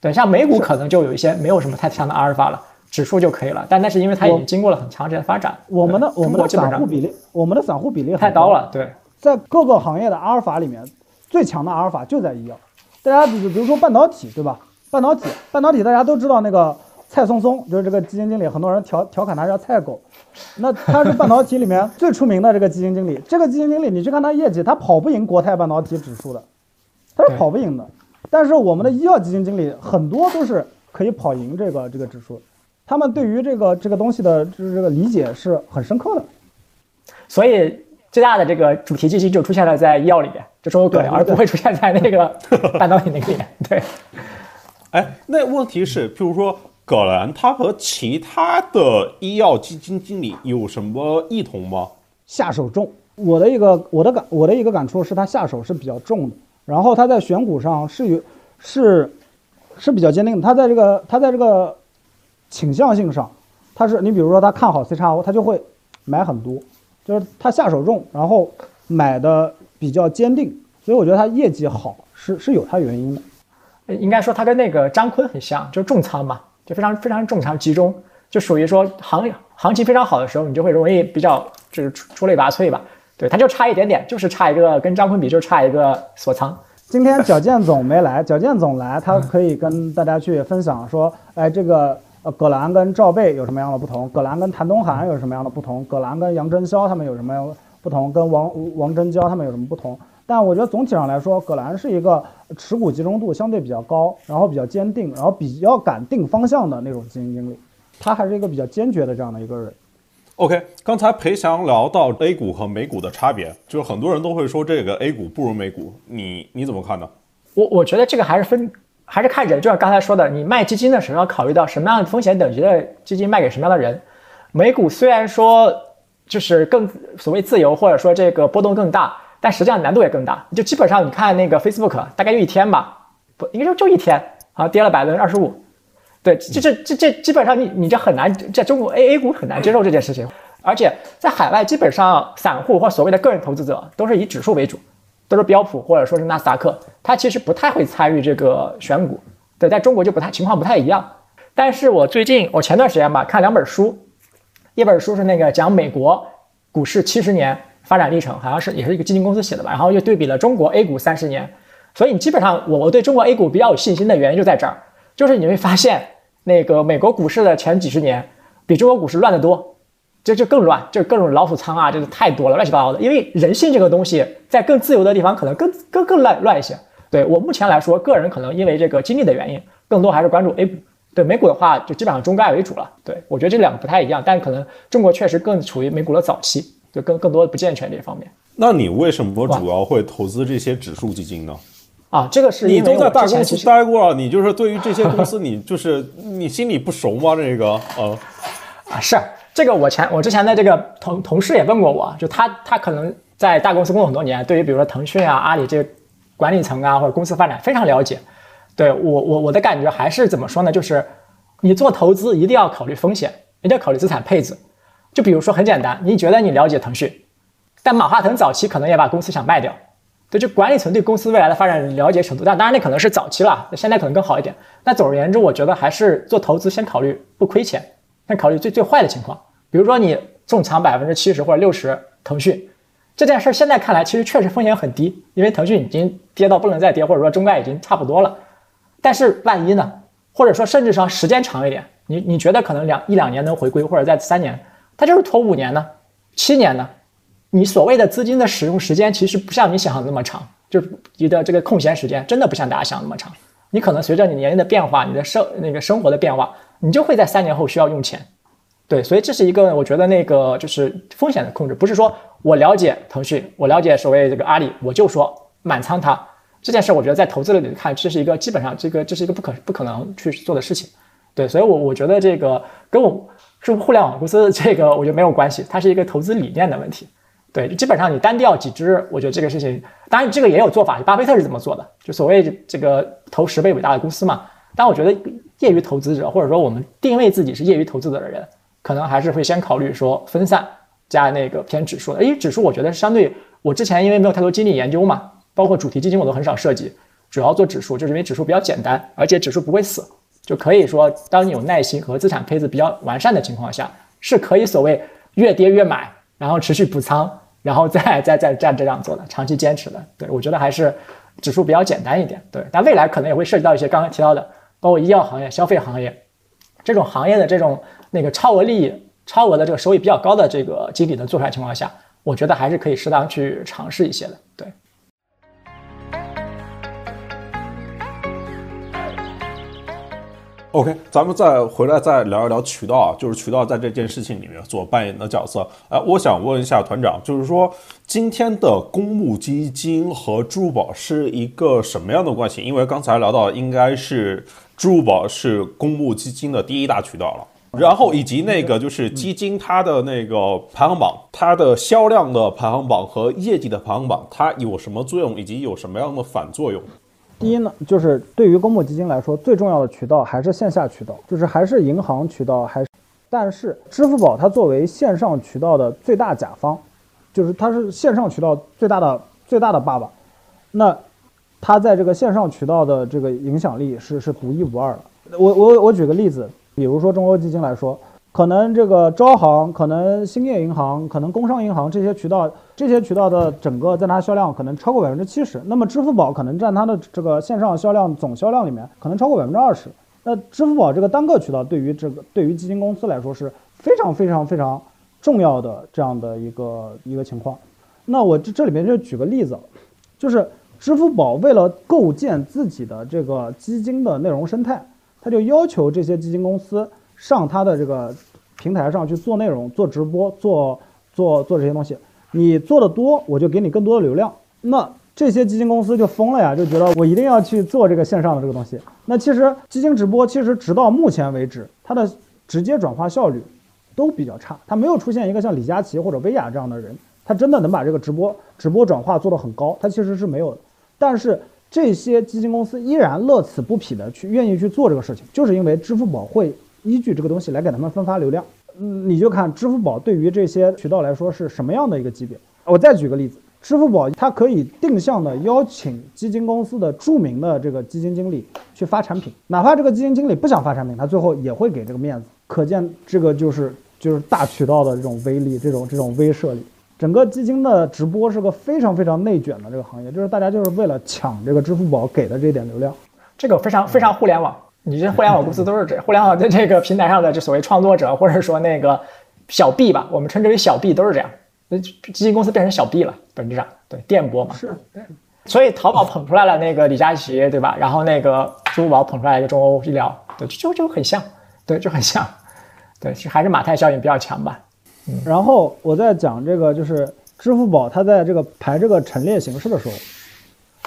对，像美股可能就有一些没有什么太强的阿尔法了。指数就可以了，但那是因为它已经经过了很长时间的发展。我们的我们的散户比例，我们的散户比例太高了。对，在各个行业的阿尔法里面，最强的阿尔法就在医药。大家比比如说半导体，对吧？半导体，半导体大家都知道那个蔡松松，就是这个基金经理，很多人调调侃他叫蔡狗。那他是半导体里面最出名的这个基金经理。这个基金经理，你去看他业绩，他跑不赢国泰半导体指数的，他是跑不赢的。但是我们的医药基金经理很多都是可以跑赢这个这个指数。他们对于这个这个东西的就是这个理解是很深刻的，所以最大的这个主题基金就出现了在医药里面，就中欧葛而不会出现在那个半导体那个里面。对，哎，那问题是，譬如说葛兰，他和其他的医药基金经理有什么异同吗？下手重，我的一个我的感我的一个感触是他下手是比较重的，然后他在选股上是有是是比较坚定的，他在这个他在这个。倾向性上，他是你比如说他看好 C 叉 O，他就会买很多，就是他下手重，然后买的比较坚定，所以我觉得他业绩好是是有他原因的。应该说他跟那个张坤很像，就是重仓嘛，就非常非常重仓集中，就属于说行行情非常好的时候，你就会容易比较就是出出类拔萃吧。对，他就差一点点，就是差一个跟张坤比，就差一个锁仓。今天矫健总没来，矫健总来，他可以跟大家去分享说，哎，这个。呃，葛兰跟赵贝有什么样的不同？葛兰跟谭东涵有什么样的不同？葛兰跟杨真霄他们有什么样不同？跟王王真娇他们有什么不同？但我觉得总体上来说，葛兰是一个持股集中度相对比较高，然后比较坚定，然后比较敢定方向的那种基金经理。他还是一个比较坚决的这样的一个人。OK，刚才裴翔聊到 A 股和美股的差别，就是很多人都会说这个 A 股不如美股，你你怎么看呢？我我觉得这个还是分。还是看人，就像刚才说的，你卖基金的时候要考虑到什么样的风险等级的基金卖给什么样的人。美股虽然说就是更所谓自由，或者说这个波动更大，但实际上难度也更大。就基本上你看那个 Facebook，大概就一天吧，不应该就就一天啊，跌了百分之二十五。对，这这这这基本上你你这很难，在中国 A A 股很难接受这件事情。而且在海外，基本上散户或所谓的个人投资者都是以指数为主。都是标普或者说是纳斯达克，他其实不太会参与这个选股。对，在中国就不太情况不太一样。但是我最近我前段时间吧看两本书，一本书是那个讲美国股市七十年发展历程，好像是也是一个基金公司写的吧，然后又对比了中国 A 股三十年。所以你基本上我我对中国 A 股比较有信心的原因就在这儿，就是你会发现那个美国股市的前几十年比中国股市乱得多，这就更乱，就各种老鼠仓啊，这个太多了，乱七八糟的。因为人性这个东西在更自由的地方可能更更更乱乱一些。对我目前来说，个人可能因为这个经历的原因，更多还是关注 A 股。对美股的话，就基本上中概为主了。对我觉得这两个不太一样，但可能中国确实更处于美股的早期，就更更多的不健全这方面。那你为什么主要会投资这些指数基金呢？啊，这个是你都在大公司待过了，你就是对于这些公司，你就是 你心里不熟吗？这个，呃，啊，是这个，我前我之前的这个同同事也问过我，就他他可能在大公司工作很多年，对于比如说腾讯啊、阿里这管理层啊或者公司发展非常了解。对我我我的感觉还是怎么说呢？就是你做投资一定要考虑风险，一定要考虑资产配置。就比如说很简单，你觉得你了解腾讯，但马化腾早期可能也把公司想卖掉。对，就管理层对公司未来的发展了解程度，但当然那可能是早期了，现在可能更好一点。那总而言之，我觉得还是做投资先考虑不亏钱，先考虑最最坏的情况。比如说你重仓百分之七十或者六十腾讯这件事，现在看来其实确实风险很低，因为腾讯已经跌到不能再跌，或者说中概已经差不多了。但是万一呢？或者说甚至说时间长一点，你你觉得可能两一两年能回归，或者在三年，它就是拖五年呢，七年呢？你所谓的资金的使用时间，其实不像你想的那么长，就是你的这个空闲时间真的不像大家想那么长。你可能随着你年龄的变化，你的生那个生活的变化，你就会在三年后需要用钱。对，所以这是一个我觉得那个就是风险的控制，不是说我了解腾讯，我了解所谓这个阿里，我就说满仓它这件事。我觉得在投资里看，这是一个基本上这个这是一个不可不可能去做的事情。对，所以我我觉得这个跟我是互联网公司这个我觉得没有关系，它是一个投资理念的问题。对，基本上你单调几只，我觉得这个事情，当然这个也有做法，巴菲特是怎么做的？就所谓这个投十倍伟大的公司嘛。但我觉得业余投资者，或者说我们定位自己是业余投资者的人，可能还是会先考虑说分散加那个偏指数的。因为指数我觉得是相对，我之前因为没有太多精力研究嘛，包括主题基金我都很少涉及，主要做指数，就是因为指数比较简单，而且指数不会死，就可以说当你有耐心和资产配置比较完善的情况下，是可以所谓越跌越买，然后持续补仓。然后再再再再这样做的，长期坚持的，对我觉得还是指数比较简单一点，对。但未来可能也会涉及到一些刚刚提到的，包括医药行业、消费行业这种行业的这种那个超额利益、超额的这个收益比较高的这个经理的做出来情况下，我觉得还是可以适当去尝试一些的，对。OK，咱们再回来再聊一聊渠道啊，就是渠道在这件事情里面所扮演的角色。哎，我想问一下团长，就是说今天的公募基金和支付宝是一个什么样的关系？因为刚才聊到应该是支付宝是公募基金的第一大渠道了，然后以及那个就是基金它的那个排行榜，它的销量的排行榜和业绩的排行榜，它有什么作用，以及有什么样的反作用？第一呢，就是对于公募基金来说，最重要的渠道还是线下渠道，就是还是银行渠道，还是。但是支付宝它作为线上渠道的最大甲方，就是它是线上渠道最大的最大的爸爸，那它在这个线上渠道的这个影响力是是独一无二的。我我我举个例子，比如说中欧基金来说。可能这个招行，可能兴业银行，可能工商银行这些渠道，这些渠道的整个在它销量可能超过百分之七十。那么支付宝可能占它的这个线上销量总销量里面可能超过百分之二十。那支付宝这个单个渠道对于这个对于基金公司来说是非常非常非常重要的这样的一个一个情况。那我这这里面就举个例子，就是支付宝为了构建自己的这个基金的内容生态，它就要求这些基金公司。上他的这个平台上去做内容、做直播、做做做这些东西，你做的多，我就给你更多的流量。那这些基金公司就疯了呀，就觉得我一定要去做这个线上的这个东西。那其实基金直播其实直到目前为止，它的直接转化效率都比较差，它没有出现一个像李佳琦或者薇娅这样的人，他真的能把这个直播直播转化做得很高，它其实是没有的。但是这些基金公司依然乐此不疲的去愿意去做这个事情，就是因为支付宝会。依据这个东西来给他们分发流量，嗯，你就看支付宝对于这些渠道来说是什么样的一个级别。我再举个例子，支付宝它可以定向的邀请基金公司的著名的这个基金经理去发产品，哪怕这个基金经理不想发产品，他最后也会给这个面子。可见这个就是就是大渠道的这种威力，这种这种威慑力。整个基金的直播是个非常非常内卷的这个行业，就是大家就是为了抢这个支付宝给的这点流量。这个非常非常互联网，你这互联网公司都是这互联网的这个平台上的这所谓创作者，或者说那个小 B 吧，我们称之为小 B 都是这样。那基金公司变成小 B 了，本质上对电波嘛，是，所以淘宝捧出来了那个李佳琦，对吧？然后那个支付宝捧出来一个中欧医疗，对，就就很像，对，就很像，对，其实还是马太效应比较强吧。嗯，然后我在讲这个，就是支付宝它在这个排这个陈列形式的时候，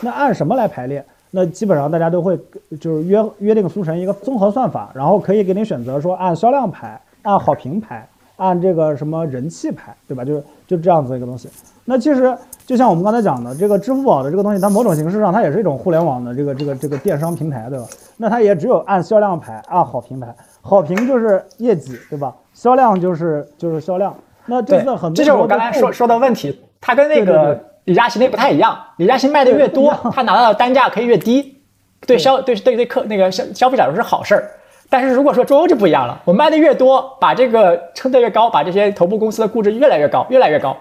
那按什么来排列？那基本上大家都会就是约约定俗成一个综合算法，然后可以给你选择说按销量排，按好评排。按这个什么人气排，对吧？就是就这样子一个东西。那其实就像我们刚才讲的，这个支付宝的这个东西，它某种形式上它也是一种互联网的这个这个这个电商平台，对吧？那它也只有按销量排，按好评排。好评就是业绩，对吧？销量就是就是销量。那这次很多这就是我刚才说说的问题，它跟那个李佳琦那不太一样。李佳琦卖的越多，他拿到的单价可以越低，对消对对对客那个消消费者来说是好事儿。但是如果说中欧就不一样了，我卖的越多，把这个撑得越高，把这些头部公司的估值越来越高，越来越高，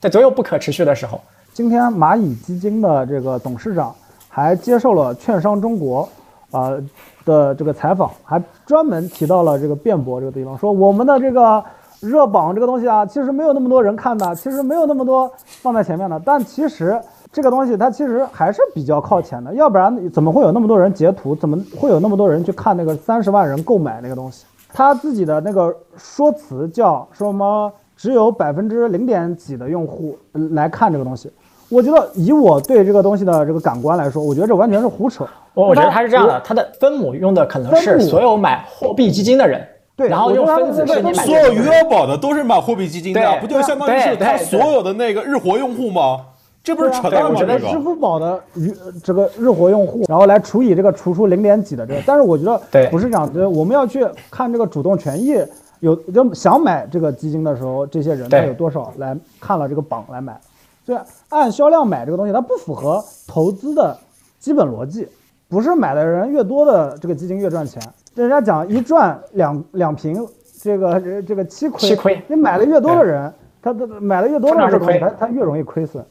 在总有不可持续的时候。今天蚂蚁基金的这个董事长还接受了券商中国呃的这个采访，还专门提到了这个辩驳这个地方，说我们的这个热榜这个东西啊，其实没有那么多人看的，其实没有那么多放在前面的，但其实。这个东西它其实还是比较靠前的，要不然怎么会有那么多人截图？怎么会有那么多人去看那个三十万人购买那个东西？他自己的那个说辞叫说什么？只有百分之零点几的用户来看这个东西。我觉得以我对这个东西的这个感官来说，我觉得这完全是胡扯。我我觉得他是这样的，他的分母用的可能是所有买货币基金的人，对，然后用分子是。所有余额宝的都是买货币基金的，不就相当于是他所有的那个日活用户吗？这不是扯淡吗？支付宝的余这个日活用户，然后来除以这个除出零点几的这个，但是我觉得不是这样，子，我们要去看这个主动权益有就想买这个基金的时候，这些人他有多少来看了这个榜来买，所以，按销量买这个东西，它不符合投资的基本逻辑，不是买的人越多的这个基金越赚钱，人家讲一赚两两平，这个这个七亏，七亏，你买的越多的人，他他买的越多的这个东西，他他越容易亏损。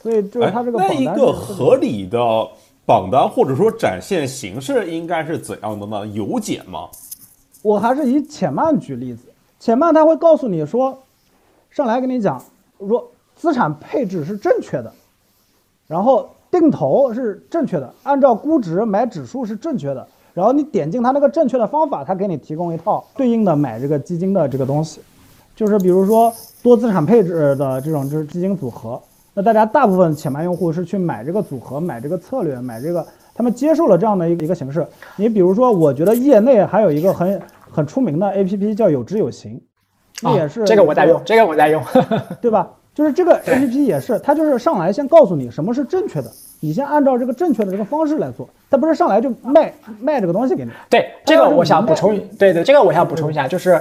所以就是它这个那一个合理的榜单或者说展现形式应该是怎样的呢？有解吗？我还是以浅曼举例子，浅曼他会告诉你说，上来跟你讲，说资产配置是正确的，然后定投是正确的，按照估值买指数是正确的，然后你点进它那个正确的方法，它给你提供一套对应的买这个基金的这个东西，就是比如说多资产配置的这种就是基金组合。那大家大部分浅盘用户是去买这个组合，买这个策略，买这个，他们接受了这样的一个一个形式。你比如说，我觉得业内还有一个很很出名的 APP 叫有知有行，也是这个我在用，这个我在用，对吧？就是这个 APP 也是，它就是上来先告诉你什么是正确的，你先按照这个正确的这个方式来做，他不是上来就卖卖这个东西给你。对，这个我想补充，对对，这个我想补充一下，就是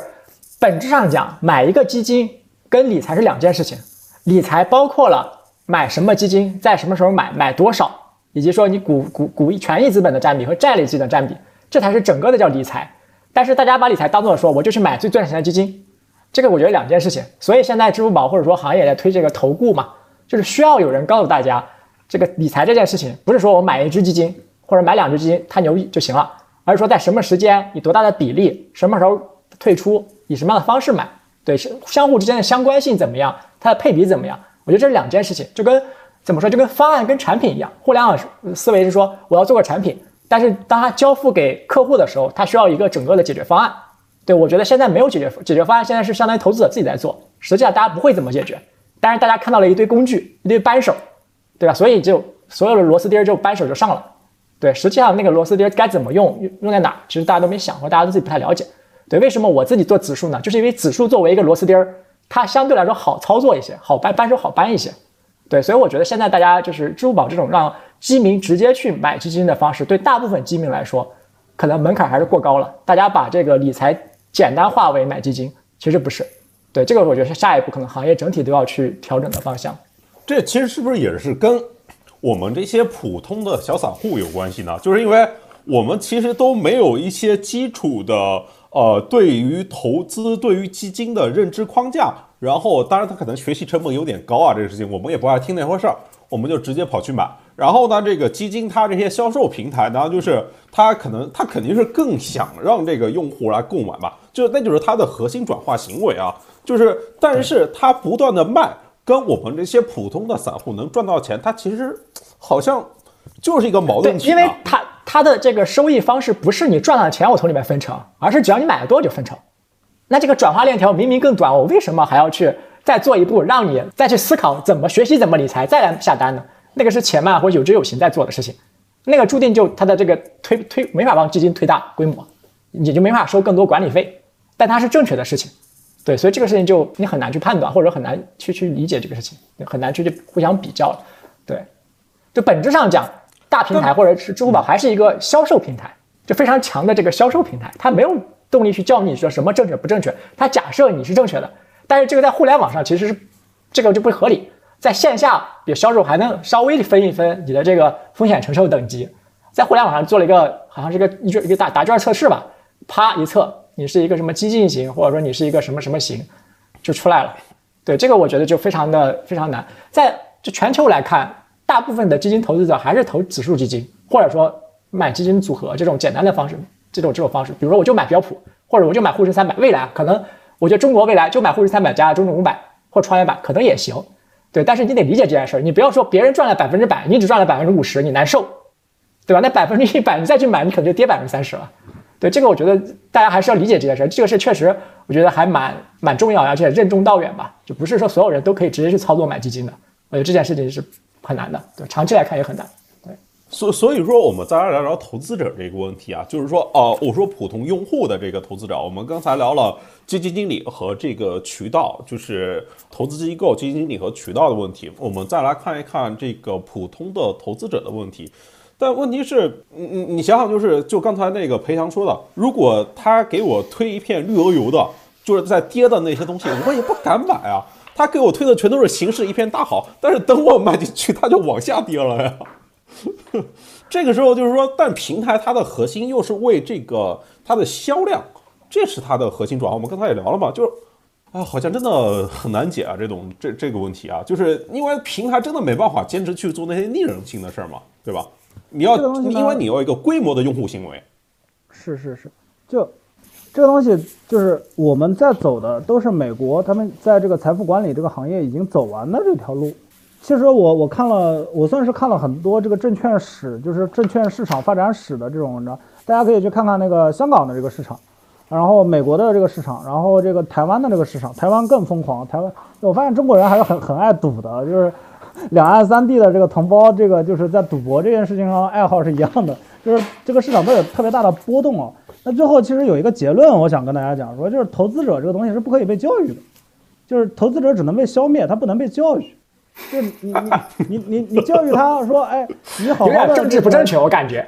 本质上讲，买一个基金跟理财是两件事情，理财包括了。买什么基金，在什么时候买，买多少，以及说你股股股权益资本的占比和债类基金的占比，这才是整个的叫理财。但是大家把理财当做说，我就去买最赚钱的基金，这个我觉得两件事情。所以现在支付宝或者说行业在推这个投顾嘛，就是需要有人告诉大家，这个理财这件事情不是说我买一只基金或者买两只基金它牛逼就行了，而是说在什么时间以多大的比例，什么时候退出，以什么样的方式买，对，是相互之间的相关性怎么样，它的配比怎么样。我觉得这是两件事情，就跟怎么说，就跟方案跟产品一样。互联网思维是说，我要做个产品，但是当它交付给客户的时候，它需要一个整个的解决方案。对我觉得现在没有解决解决方案，现在是相当于投资者自己在做。实际上大家不会怎么解决，但是大家看到了一堆工具，一堆扳手，对吧？所以就所有的螺丝钉就扳手就上了。对，实际上那个螺丝钉该怎么用，用用在哪，其实大家都没想过，大家都自己不太了解。对，为什么我自己做指数呢？就是因为指数作为一个螺丝钉。它相对来说好操作一些，好扳扳手好搬一些，对，所以我觉得现在大家就是支付宝这种让基民直接去买基金的方式，对大部分基民来说，可能门槛还是过高了。大家把这个理财简单化为买基金，其实不是。对，这个我觉得是下一步可能行业整体都要去调整的方向。这其实是不是也是跟我们这些普通的小散户有关系呢？就是因为我们其实都没有一些基础的呃，对于投资、对于基金的认知框架。然后，当然他可能学习成本有点高啊，这个事情我们也不爱听那回事儿，我们就直接跑去买。然后呢，这个基金它这些销售平台呢，就是它可能它肯定是更想让这个用户来购买吧，就那就是它的核心转化行为啊。就是，但是它不断的卖，跟我们这些普通的散户能赚到钱，它其实好像就是一个矛盾体。因为它它的这个收益方式不是你赚了钱我从里面分成，而是只要你买的多就分成。那这个转化链条明明更短，我为什么还要去再做一步，让你再去思考怎么学习、怎么理财，再来下单呢？那个是钱慢或者有知有行在做的事情，那个注定就它的这个推推没法帮基金推大规模，你就没法收更多管理费。但它是正确的事情，对，所以这个事情就你很难去判断，或者很难去去理解这个事情，很难去去互相比较。对，就本质上讲，大平台或者是支付宝还是一个销售平台，就非常强的这个销售平台，它没有。动力去教你说什么正确不正确，它假设你是正确的，但是这个在互联网上其实是这个就不合理。在线下，比销售还能稍微分一分你的这个风险承受等级，在互联网上做了一个好像是一个一一个答答卷测试吧，啪一测，你是一个什么激进型，或者说你是一个什么什么型，就出来了。对这个我觉得就非常的非常难。在就全球来看，大部分的基金投资者还是投指数基金，或者说买基金组合这种简单的方式。这种这种方式，比如说我就买标普，或者我就买沪深三百，未来可能我觉得中国未来就买沪深三百加中证五百或创业板可能也行，对，但是你得理解这件事儿，你不要说别人赚了百分之百，你只赚了百分之五十，你难受，对吧？那百分之一百你再去买，你可能就跌百分之三十了，对，这个我觉得大家还是要理解这件事儿，这个事确实我觉得还蛮蛮重要，而且任重道远吧，就不是说所有人都可以直接去操作买基金的，我觉得这件事情是很难的，对，长期来看也很难。所所以说，我们再来聊聊投资者这个问题啊，就是说，呃，我说普通用户的这个投资者，我们刚才聊了基金经理和这个渠道，就是投资机构、基金经理和渠道的问题，我们再来看一看这个普通的投资者的问题。但问题是，你你你想想，就是就刚才那个裴翔说的，如果他给我推一片绿油油的，就是在跌的那些东西，我也不敢买啊。他给我推的全都是形势一片大好，但是等我买进去，他就往下跌了呀。这个时候就是说，但平台它的核心又是为这个它的销量，这是它的核心转化。我们刚才也聊了嘛，就是啊，好像真的很难解啊，这种这这个问题啊，就是因为平台真的没办法坚持去做那些逆人性的事儿嘛，对吧？你要因为你要一个规模的用户行为，是是是，就这个东西就是我们在走的都是美国他们在这个财富管理这个行业已经走完的这条路。其实我我看了，我算是看了很多这个证券史，就是证券市场发展史的这种文章。大家可以去看看那个香港的这个市场，然后美国的这个市场，然后这个台湾的这个市场。台湾更疯狂，台湾我发现中国人还是很很爱赌的，就是两岸三地的这个同胞，这个就是在赌博这件事情上爱好是一样的，就是这个市场都有特别大的波动啊。那最后其实有一个结论，我想跟大家讲说，就是投资者这个东西是不可以被教育的，就是投资者只能被消灭，他不能被教育。就你你你你你教育他说，哎，你好好的政治不正确，我感觉。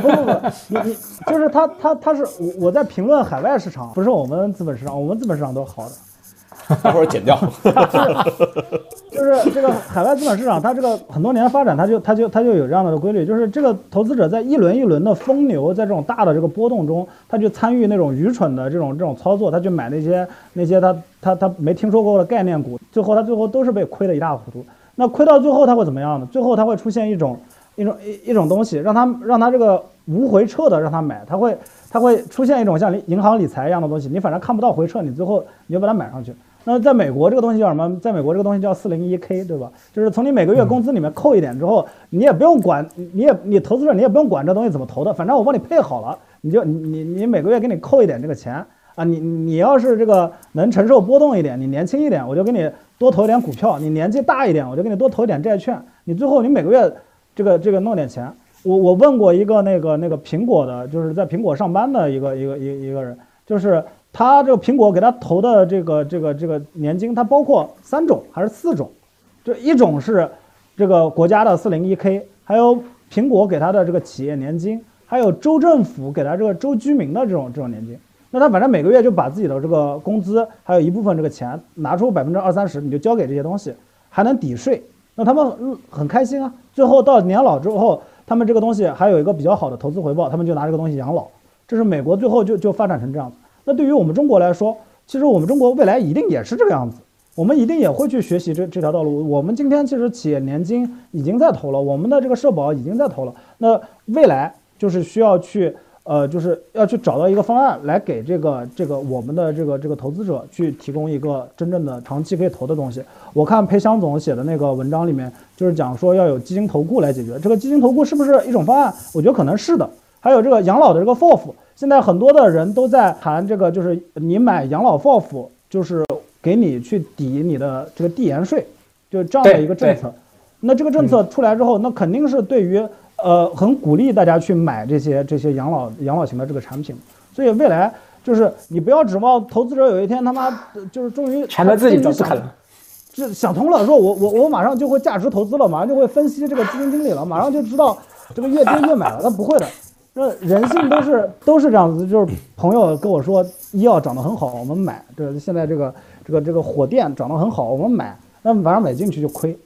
不不不，你你就是他他他是我我在评论海外市场，不是我们资本市场，我们资本市场都好的。待会儿剪掉。就是这个海外资本市场，它这个很多年发展，它就它就它就有这样的规律，就是这个投资者在一轮一轮的疯牛，在这种大的这个波动中，他去参与那种愚蠢的这种这种操作，他去买那些那些他他他没听说过的概念股，最后他最后都是被亏得一塌糊涂。那亏到最后他会怎么样呢？最后他会出现一种一种一一种东西，让他让他这个无回撤的让他买，他会他会出现一种像银行理财一样的东西，你反正看不到回撤，你最后你就把它买上去。那在美国这个东西叫什么？在美国这个东西叫四零一 K，对吧？就是从你每个月工资里面扣一点之后，你也不用管，你也你投资者你也不用管这东西怎么投的，反正我帮你配好了，你就你你你每个月给你扣一点这个钱啊，你你要是这个能承受波动一点，你年轻一点，我就给你多投一点股票；你年纪大一点，我就给你多投一点债券。你最后你每个月这个这个弄点钱。我我问过一个那个那个苹果的，就是在苹果上班的一个一个一一个人，就是。他这个苹果给他投的这个这个这个年金，它包括三种还是四种？这一种是这个国家的四零一 K，还有苹果给他的这个企业年金，还有州政府给他这个州居民的这种这种年金。那他反正每个月就把自己的这个工资，还有一部分这个钱拿出百分之二三十，你就交给这些东西，还能抵税。那他们很开心啊。最后到年老之后，他们这个东西还有一个比较好的投资回报，他们就拿这个东西养老。这是美国最后就就发展成这样子。那对于我们中国来说，其实我们中国未来一定也是这个样子，我们一定也会去学习这这条道路。我们今天其实企业年金已经在投了，我们的这个社保已经在投了。那未来就是需要去。呃，就是要去找到一个方案来给这个这个我们的这个这个投资者去提供一个真正的长期可以投的东西。我看裴香总写的那个文章里面，就是讲说要有基金投顾来解决这个基金投顾是不是一种方案？我觉得可能是的。还有这个养老的这个 FOF，现在很多的人都在谈这个，就是你买养老 FOF，就是给你去抵你的这个递延税，就这样的一个政策。那这个政策出来之后，那肯定是对于。呃，很鼓励大家去买这些这些养老养老型的这个产品，所以未来就是你不要指望投资者有一天他妈就是终于全都自己走不可能，这想通了，说我我我马上就会价值投资了，马上就会分析这个基金经理了，马上就知道这个越跌越买了，那不会的，这人性都是都是这样子，就是朋友跟我说医药涨得很好，我们买，这现在这个这个这个火电涨得很好，我们买，那晚上买进去就亏。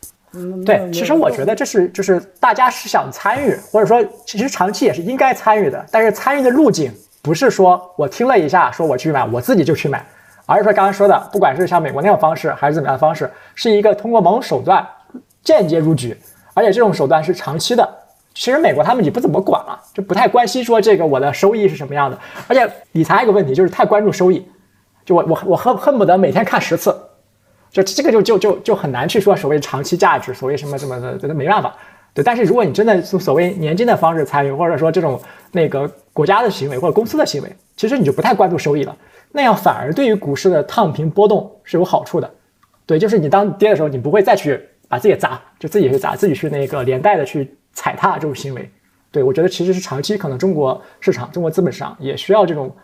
对，其实我觉得这是就是大家是想参与，或者说其实长期也是应该参与的，但是参与的路径不是说我听了一下说我去买，我自己就去买，而是说刚刚说的，不管是像美国那种方式还是怎么样的方式，是一个通过某种手段间接入局，而且这种手段是长期的。其实美国他们也不怎么管了，就不太关心说这个我的收益是什么样的，而且理财一个问题就是太关注收益，就我我我恨恨不得每天看十次。就这个就就就就很难去说所谓长期价值，所谓什么什么的，觉得没办法。对，但是如果你真的从所谓年金的方式参与，或者说这种那个国家的行为或者公司的行为，其实你就不太关注收益了。那样反而对于股市的烫平波动是有好处的。对，就是你当跌的时候，你不会再去把自己砸，就自己去砸，自己去那个连带的去踩踏这种行为。对我觉得其实是长期可能中国市场、中国资本市场也需要这种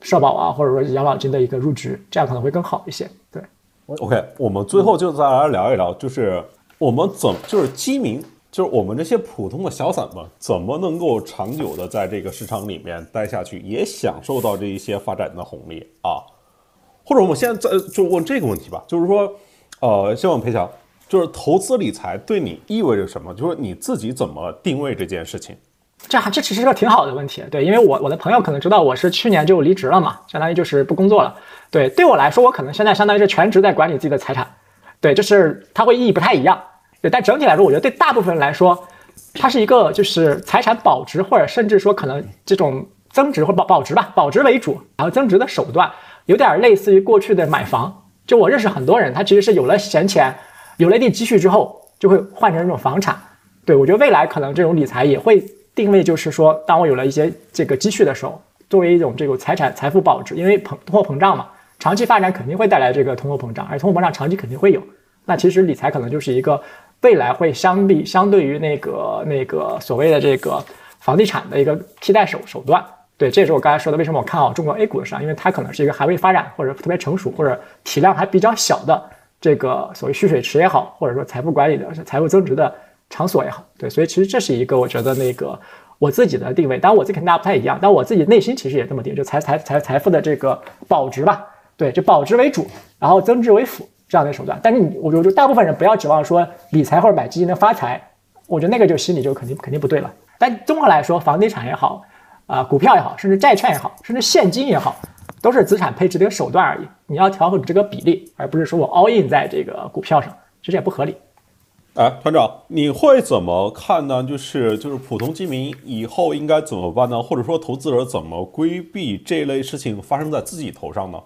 社保啊，或者说养老金的一个入局，这样可能会更好一些。对。OK，我们最后就再来聊一聊，就是我们怎就是基民，就是我们这些普通的小散们，怎么能够长久的在这个市场里面待下去，也享受到这一些发展的红利啊？或者我们现在在就问这个问题吧，就是说，呃，先问裴强，就是投资理财对你意味着什么？就是你自己怎么定位这件事情？这这其实是个挺好的问题，对，因为我我的朋友可能知道我是去年就离职了嘛，相当于就是不工作了。对，对我来说，我可能现在相当于是全职在管理自己的财产，对，就是它会意义不太一样，对，但整体来说，我觉得对大部分人来说，它是一个就是财产保值或者甚至说可能这种增值或保保值吧，保值为主，然后增值的手段，有点类似于过去的买房。就我认识很多人，他其实是有了闲钱，有了一定积蓄之后，就会换成这种房产。对我觉得未来可能这种理财也会定位，就是说，当我有了一些这个积蓄的时候，作为一种这个财产财富保值，因为膨通货膨胀嘛。长期发展肯定会带来这个通货膨胀，而通货膨胀长期肯定会有。那其实理财可能就是一个未来会相比相对于那个那个所谓的这个房地产的一个替代手手段。对，这也是我刚才说的，为什么我看好中国 A 股的市场，因为它可能是一个还未发展或者特别成熟或者体量还比较小的这个所谓蓄水池也好，或者说财富管理的财富增值的场所也好。对，所以其实这是一个我觉得那个我自己的定位。当然我自己跟大家不太一样，但我自己内心其实也这么定，就财财财财富的这个保值吧。对，就保值为主，然后增值为辅这样的手段。但是你，我觉得大部分人不要指望说理财或者买基金能发财，我觉得那个就心里就肯定肯定不对了。但综合来说，房地产也好，啊，股票也好，甚至债券也好，甚至现金也好，都是资产配置的一个手段而已。你要调整这个比例，而不是说我 all in 在这个股票上，其实也不合理。哎，团长，你会怎么看呢？就是就是普通居民以后应该怎么办呢？或者说投资者怎么规避这类事情发生在自己头上呢？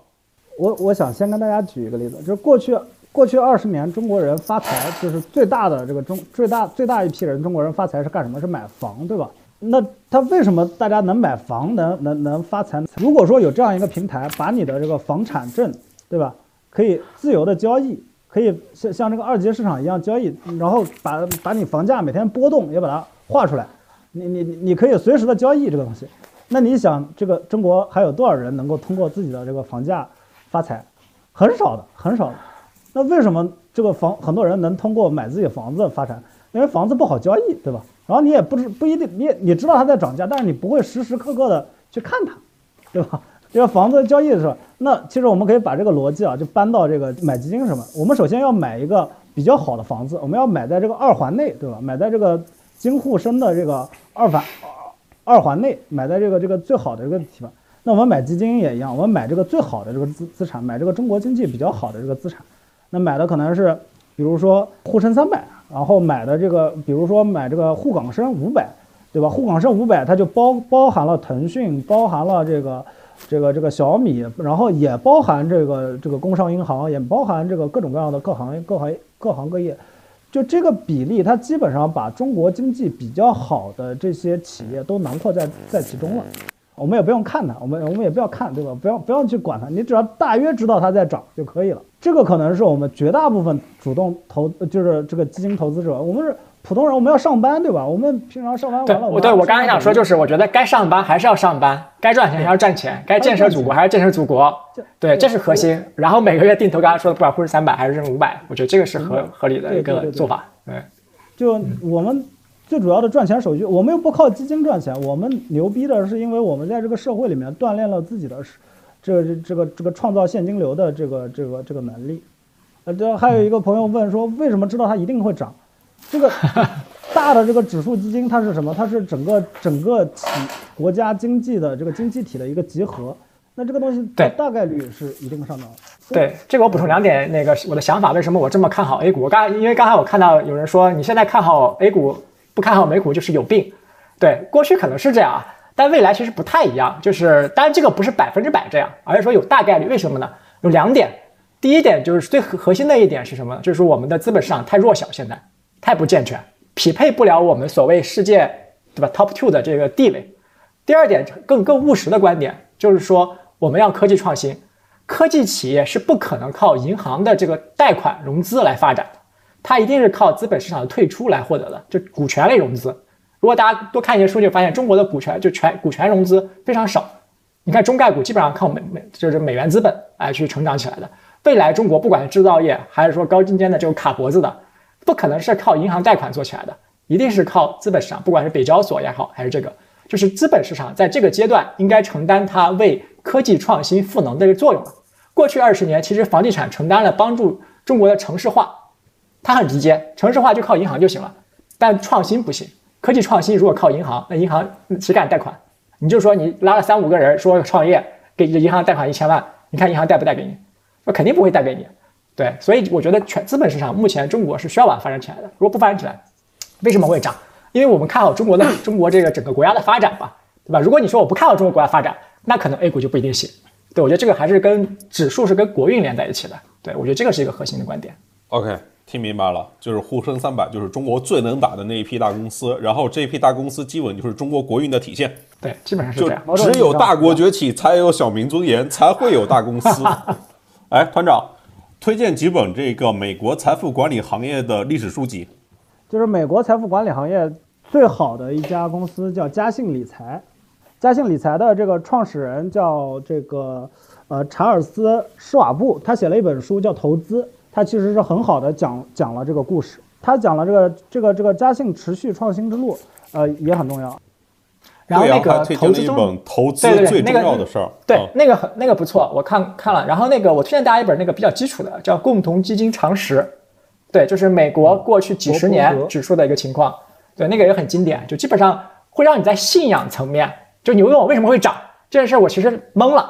我我想先跟大家举一个例子，就是过去过去二十年中国人发财，就是最大的这个中最大最大一批人中国人发财是干什么？是买房，对吧？那他为什么大家能买房能能能发财？如果说有这样一个平台，把你的这个房产证，对吧，可以自由的交易，可以像像这个二级市场一样交易，然后把把你房价每天波动也把它画出来，你你你可以随时的交易这个东西。那你想，这个中国还有多少人能够通过自己的这个房价？发财，很少的，很少的。那为什么这个房很多人能通过买自己房子发财？因为房子不好交易，对吧？然后你也不知不一定，你你知道它在涨价，但是你不会时时刻刻的去看它，对吧？这个房子交易的时候，那其实我们可以把这个逻辑啊，就搬到这个买基金什么。我们首先要买一个比较好的房子，我们要买在这个二环内，对吧？买在这个京沪深的这个二环二环内，买在这个这个最好的这个地方。那我们买基金也一样，我们买这个最好的这个资资产，买这个中国经济比较好的这个资产。那买的可能是，比如说沪深三百，然后买的这个，比如说买这个沪港深五百，对吧？沪港深五百它就包包含了腾讯，包含了这个这个这个小米，然后也包含这个这个工商银行，也包含这个各种各样的各行业各行各行各业。就这个比例，它基本上把中国经济比较好的这些企业都囊括在在其中了。我们也不用看它，我们我们也不要看，对吧？不要不要去管它，你只要大约知道它在涨就可以了。这个可能是我们绝大部分主动投，就是这个基金投资者，我们是普通人，我们要上班，对吧？我们平常上班完了，我对我刚才想说就是，我觉得该上班还是要上班，该赚钱还要赚钱，该建设祖国还是建设祖国，对，这是核心。然后每个月定投，刚才说的，不管沪深三百还是认五百，我觉得这个是合合理的一个做法。对，就我们。最主要的赚钱手续，我们又不靠基金赚钱，我们牛逼的是因为我们在这个社会里面锻炼了自己的，这个这个这个创造现金流的这个这个这个能力。呃，这还有一个朋友问说，为什么知道它一定会涨？这个 大的这个指数基金它是什么？它是整个整个体国家经济的这个经济体的一个集合。那这个东西对大概率是一定上涨。对，这个我补充两点，那个我的想法，为什么我这么看好 A 股？我刚因为刚才我看到有人说你现在看好 A 股。不看好美股就是有病，对，过去可能是这样啊，但未来其实不太一样，就是当然这个不是百分之百这样，而是说有大概率。为什么呢？有两点，第一点就是最核核心的一点是什么？就是我们的资本市场太弱小，现在太不健全，匹配不了我们所谓世界对吧 top two 的这个地位。第二点更更务实的观点就是说我们要科技创新，科技企业是不可能靠银行的这个贷款融资来发展的。它一定是靠资本市场的退出来获得的，就股权类融资。如果大家多看一些数据，发现中国的股权就权股权融资非常少。你看中概股基本上靠美美就是美元资本来去成长起来的。未来中国不管是制造业还是说高精尖的这种卡脖子的，不可能是靠银行贷款做起来的，一定是靠资本市场，不管是北交所也好，还是这个，就是资本市场在这个阶段应该承担它为科技创新赋能的一个作用了。过去二十年，其实房地产承担了帮助中国的城市化。它很直接，城市化就靠银行就行了，但创新不行。科技创新如果靠银行，那银行谁敢贷款？你就说你拉了三五个人说创业，给银行贷款一千万，你看银行贷不贷给你？那肯定不会贷给你。对，所以我觉得全资本市场目前中国是需要把它发展起来的。如果不发展起来，为什么会涨？因为我们看好中国的中国这个整个国家的发展吧，对吧？如果你说我不看好中国国家发展，那可能 A 股就不一定行。对我觉得这个还是跟指数是跟国运连在一起的。对我觉得这个是一个核心的观点。OK。听明白了，就是沪深三百，就是中国最能打的那一批大公司，然后这批大公司基本就是中国国运的体现。对，基本上是这样。只有大国崛起，才有小民尊严，才会有大公司。哎，团长，推荐几本这个美国财富管理行业的历史书籍。就是美国财富管理行业最好的一家公司叫嘉信理财，嘉信理财的这个创始人叫这个呃查尔斯施瓦布，他写了一本书叫《投资》。他其实是很好的讲讲了这个故事，他讲了这个这个这个嘉信持续创新之路，呃也很重要。然后那个投资中投资最重要的事儿，对那个很那个不错，我看看了。然后那个我推荐大家一本那个比较基础的，叫《共同基金常识》，对，就是美国过去几十年指数的一个情况，对那个也很经典，就基本上会让你在信仰层面，就你问我为什么会涨这件事，我其实懵了。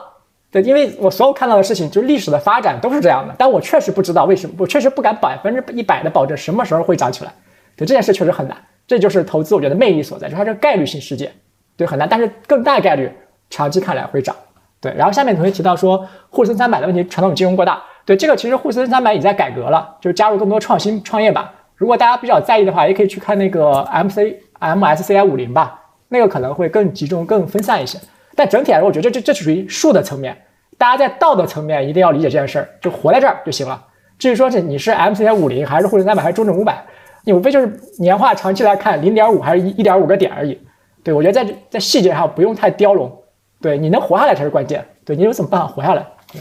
对，因为我所有看到的事情，就是历史的发展都是这样的，但我确实不知道为什么，我确实不敢百分之一百的保证什么时候会涨起来。对这件事确实很难，这就是投资我觉得魅力所在，就是它是概率性事件，对很难，但是更大概率长期看来会涨。对，然后下面同学提到说沪深三百的问题，传统金融过大，对这个其实沪深三百已在改革了，就是加入更多创新创业板。如果大家比较在意的话，也可以去看那个 M C M S C I 五零吧，那个可能会更集中、更分散一些。但整体来说，我觉得这这这属于术的层面。大家在道德层面一定要理解这件事儿，就活在这儿就行了。至于说这你是 M C I 五零还是沪深三百还是中证五百，你无非就是年化长期来看零点五还是一一点五个点而已。对我觉得在在细节上不用太雕龙，对你能活下来才是关键。对你有什么办法活下来？对，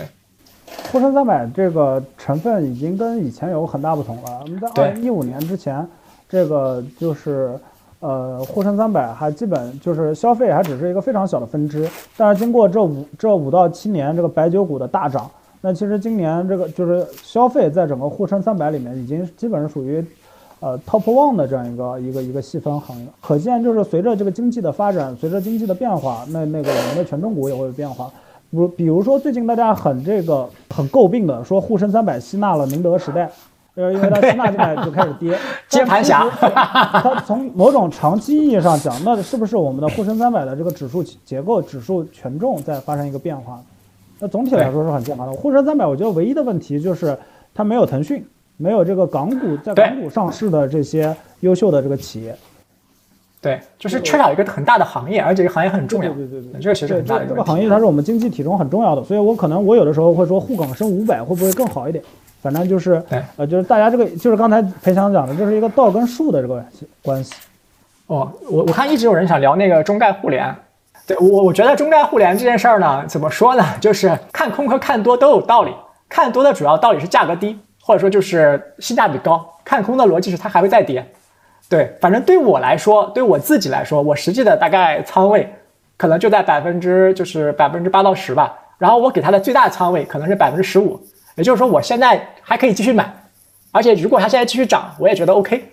沪深三百这个成分已经跟以前有很大不同了。我们在二零一五年之前，这个就是。呃，沪深三百还基本就是消费还只是一个非常小的分支，但是经过这五这五到七年这个白酒股的大涨，那其实今年这个就是消费在整个沪深三百里面已经基本上属于，呃 top one 的这样一个一个一个细分行业。可见就是随着这个经济的发展，随着经济的变化，那那个我们的权重股也会有变化。如比如说最近大家很这个很诟病的说沪深三百吸纳了宁德时代，呃，因为它吸纳进来就开始跌，接盘侠。它从某种长期意义上讲，那是不是我们的沪深三百的这个指数结构、指数权重在发生一个变化？那总体来说是很健康的。沪深三百，我觉得唯一的问题就是它没有腾讯，没有这个港股在港股上市的这些优秀的这个企业。对，就是缺少一个很大的行业，而且这个行业很重要。对对对，这个其实很大的这个行业它是我们经济体中很重要的，所以我可能我有的时候会说沪港深五百会不会更好一点？反正就是，呃，就是大家这个就是刚才裴强讲的，这是一个道跟术的这个关系。哦，我我看一直有人想聊那个中概互联。对我，我觉得中概互联这件事儿呢，怎么说呢？就是看空和看多都有道理。看多的主要道理是价格低，或者说就是性价比高。看空的逻辑是它还会再跌。对，反正对我来说，对我自己来说，我实际的大概仓位可能就在百分之就是百分之八到十吧。然后我给它的最大仓位可能是百分之十五，也就是说我现在还可以继续买，而且如果它现在继续涨，我也觉得 OK。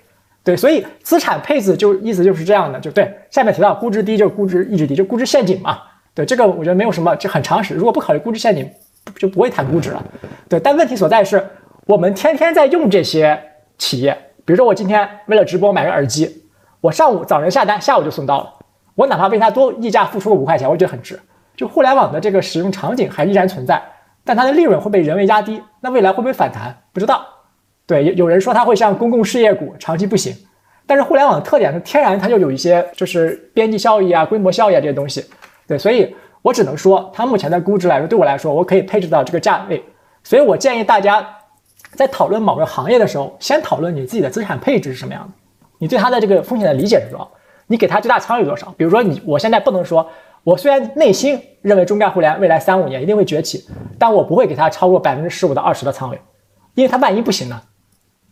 对，所以资产配置就意思就是这样的，就对。下面提到估值低就是估值一直低，就估值陷阱嘛。对，这个我觉得没有什么，就很常识。如果不考虑估值陷阱，就不会谈估值了。对，但问题所在是我们天天在用这些企业，比如说我今天为了直播买个耳机，我上午早晨下单，下午就送到了，我哪怕为它多溢价付出个五块钱，我觉得很值。就互联网的这个使用场景还依然存在，但它的利润会被人为压低，那未来会不会反弹？不知道。对，有有人说它会像公共事业股长期不行，但是互联网的特点是天然它就有一些就是边际效益啊、规模效益啊这些东西。对，所以我只能说它目前的估值来说，对我来说我可以配置到这个价位。所以我建议大家在讨论某个行业的时候，先讨论你自己的资产配置是什么样的，你对它的这个风险的理解是多少，你给它最大仓位多少。比如说你，我现在不能说，我虽然内心认为中概互联未来三五年一定会崛起，但我不会给它超过百分之十五到二十的仓位，因为它万一不行呢？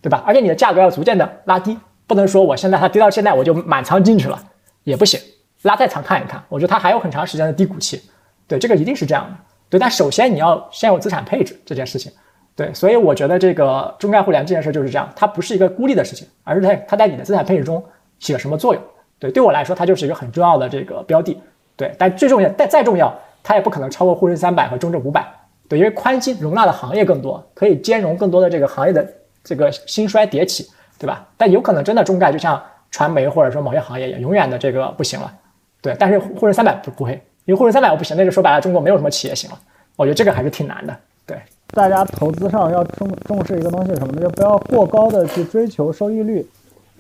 对吧？而且你的价格要逐渐的拉低，不能说我现在它跌到现在我就满仓进去了，也不行，拉再长看一看，我觉得它还有很长时间的低谷期。对，这个一定是这样的。对，但首先你要先有资产配置这件事情。对，所以我觉得这个中概互联这件事就是这样，它不是一个孤立的事情，而是在它在你的资产配置中起了什么作用。对，对我来说它就是一个很重要的这个标的。对，但最重要，但再重要，它也不可能超过沪深三百和中证五百。对，因为宽基容纳的行业更多，可以兼容更多的这个行业的。这个兴衰迭起，对吧？但有可能真的中概就像传媒或者说某些行业也永远的这个不行了，对。但是沪深三百不不会，因为沪深三百我不行，那就说白了，中国没有什么企业行了。我觉得这个还是挺难的，对。大家投资上要重重视一个东西什么呢？就不要过高的去追求收益率。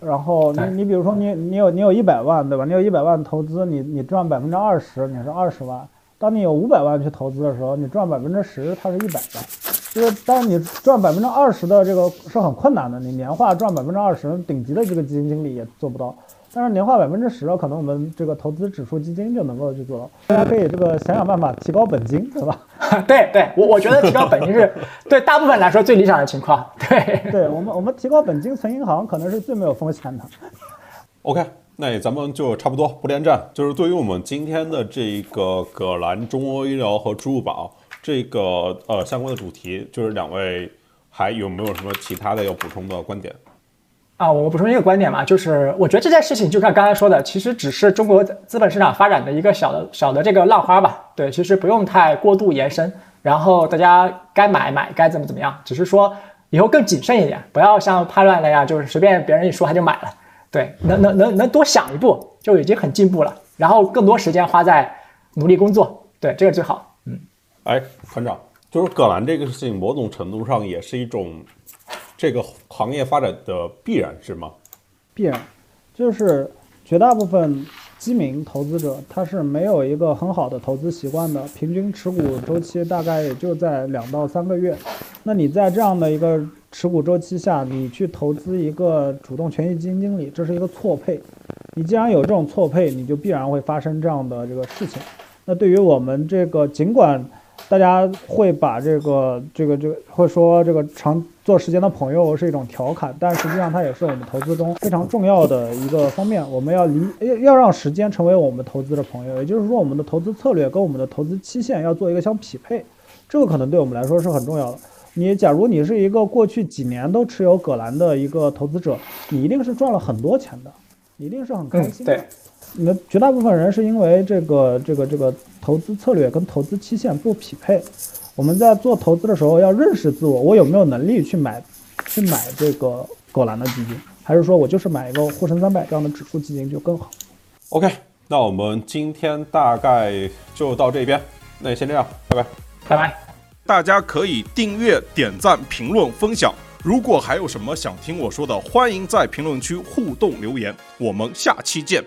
然后你你比如说你你有你有一百万，对吧？你有一百万投资，你你赚百分之二十，你是二十万。当你有五百万去投资的时候，你赚百分之十，它是一百万。就是，但是你赚百分之二十的这个是很困难的。你年化赚百分之二十，顶级的这个基金经理也做不到。但是年化百分之十，可能我们这个投资指数基金就能够去做到。大家可以这个想想办法提高本金，对吧？对对，我我觉得提高本金是对大部分来说最理想的情况。对，对我们我们提高本金存银行可能是最没有风险的。OK，那咱们就差不多不连战。就是对于我们今天的这个葛兰中欧医疗和支付宝。这个呃相关的主题，就是两位还有没有什么其他的要补充的观点？啊，我补充一个观点嘛，就是我觉得这件事情就像刚才说的，其实只是中国资本市场发展的一个小的小的这个浪花吧。对，其实不用太过度延伸，然后大家该买买，该怎么怎么样，只是说以后更谨慎一点，不要像叛乱那样，就是随便别人一说他就买了。对，能能能能多想一步就已经很进步了，然后更多时间花在努力工作，对，这个最好。嗯哎，团长，就是葛兰这个事情，某种程度上也是一种这个行业发展的必然，是吗？必然，就是绝大部分基民投资者他是没有一个很好的投资习惯的，平均持股周期大概也就在两到三个月。那你在这样的一个持股周期下，你去投资一个主动权益基金经理，这是一个错配。你既然有这种错配，你就必然会发生这样的这个事情。那对于我们这个，尽管大家会把这个、这个、这个，会说这个长做时间的朋友是一种调侃，但实际上它也是我们投资中非常重要的一个方面。我们要离要要让时间成为我们投资的朋友，也就是说，我们的投资策略跟我们的投资期限要做一个相匹配。这个可能对我们来说是很重要的。你假如你是一个过去几年都持有葛兰的一个投资者，你一定是赚了很多钱的，一定是很开心的。对，你的绝大部分人是因为这个这个这个投资策略跟投资期限不匹配。我们在做投资的时候要认识自我，我有没有能力去买去买这个葛兰的基金，还是说我就是买一个沪深三百这样的指数基金就更好？OK，那我们今天大概就到这边，那先这样，拜拜，拜拜。大家可以订阅、点赞、评论、分享。如果还有什么想听我说的，欢迎在评论区互动留言。我们下期见。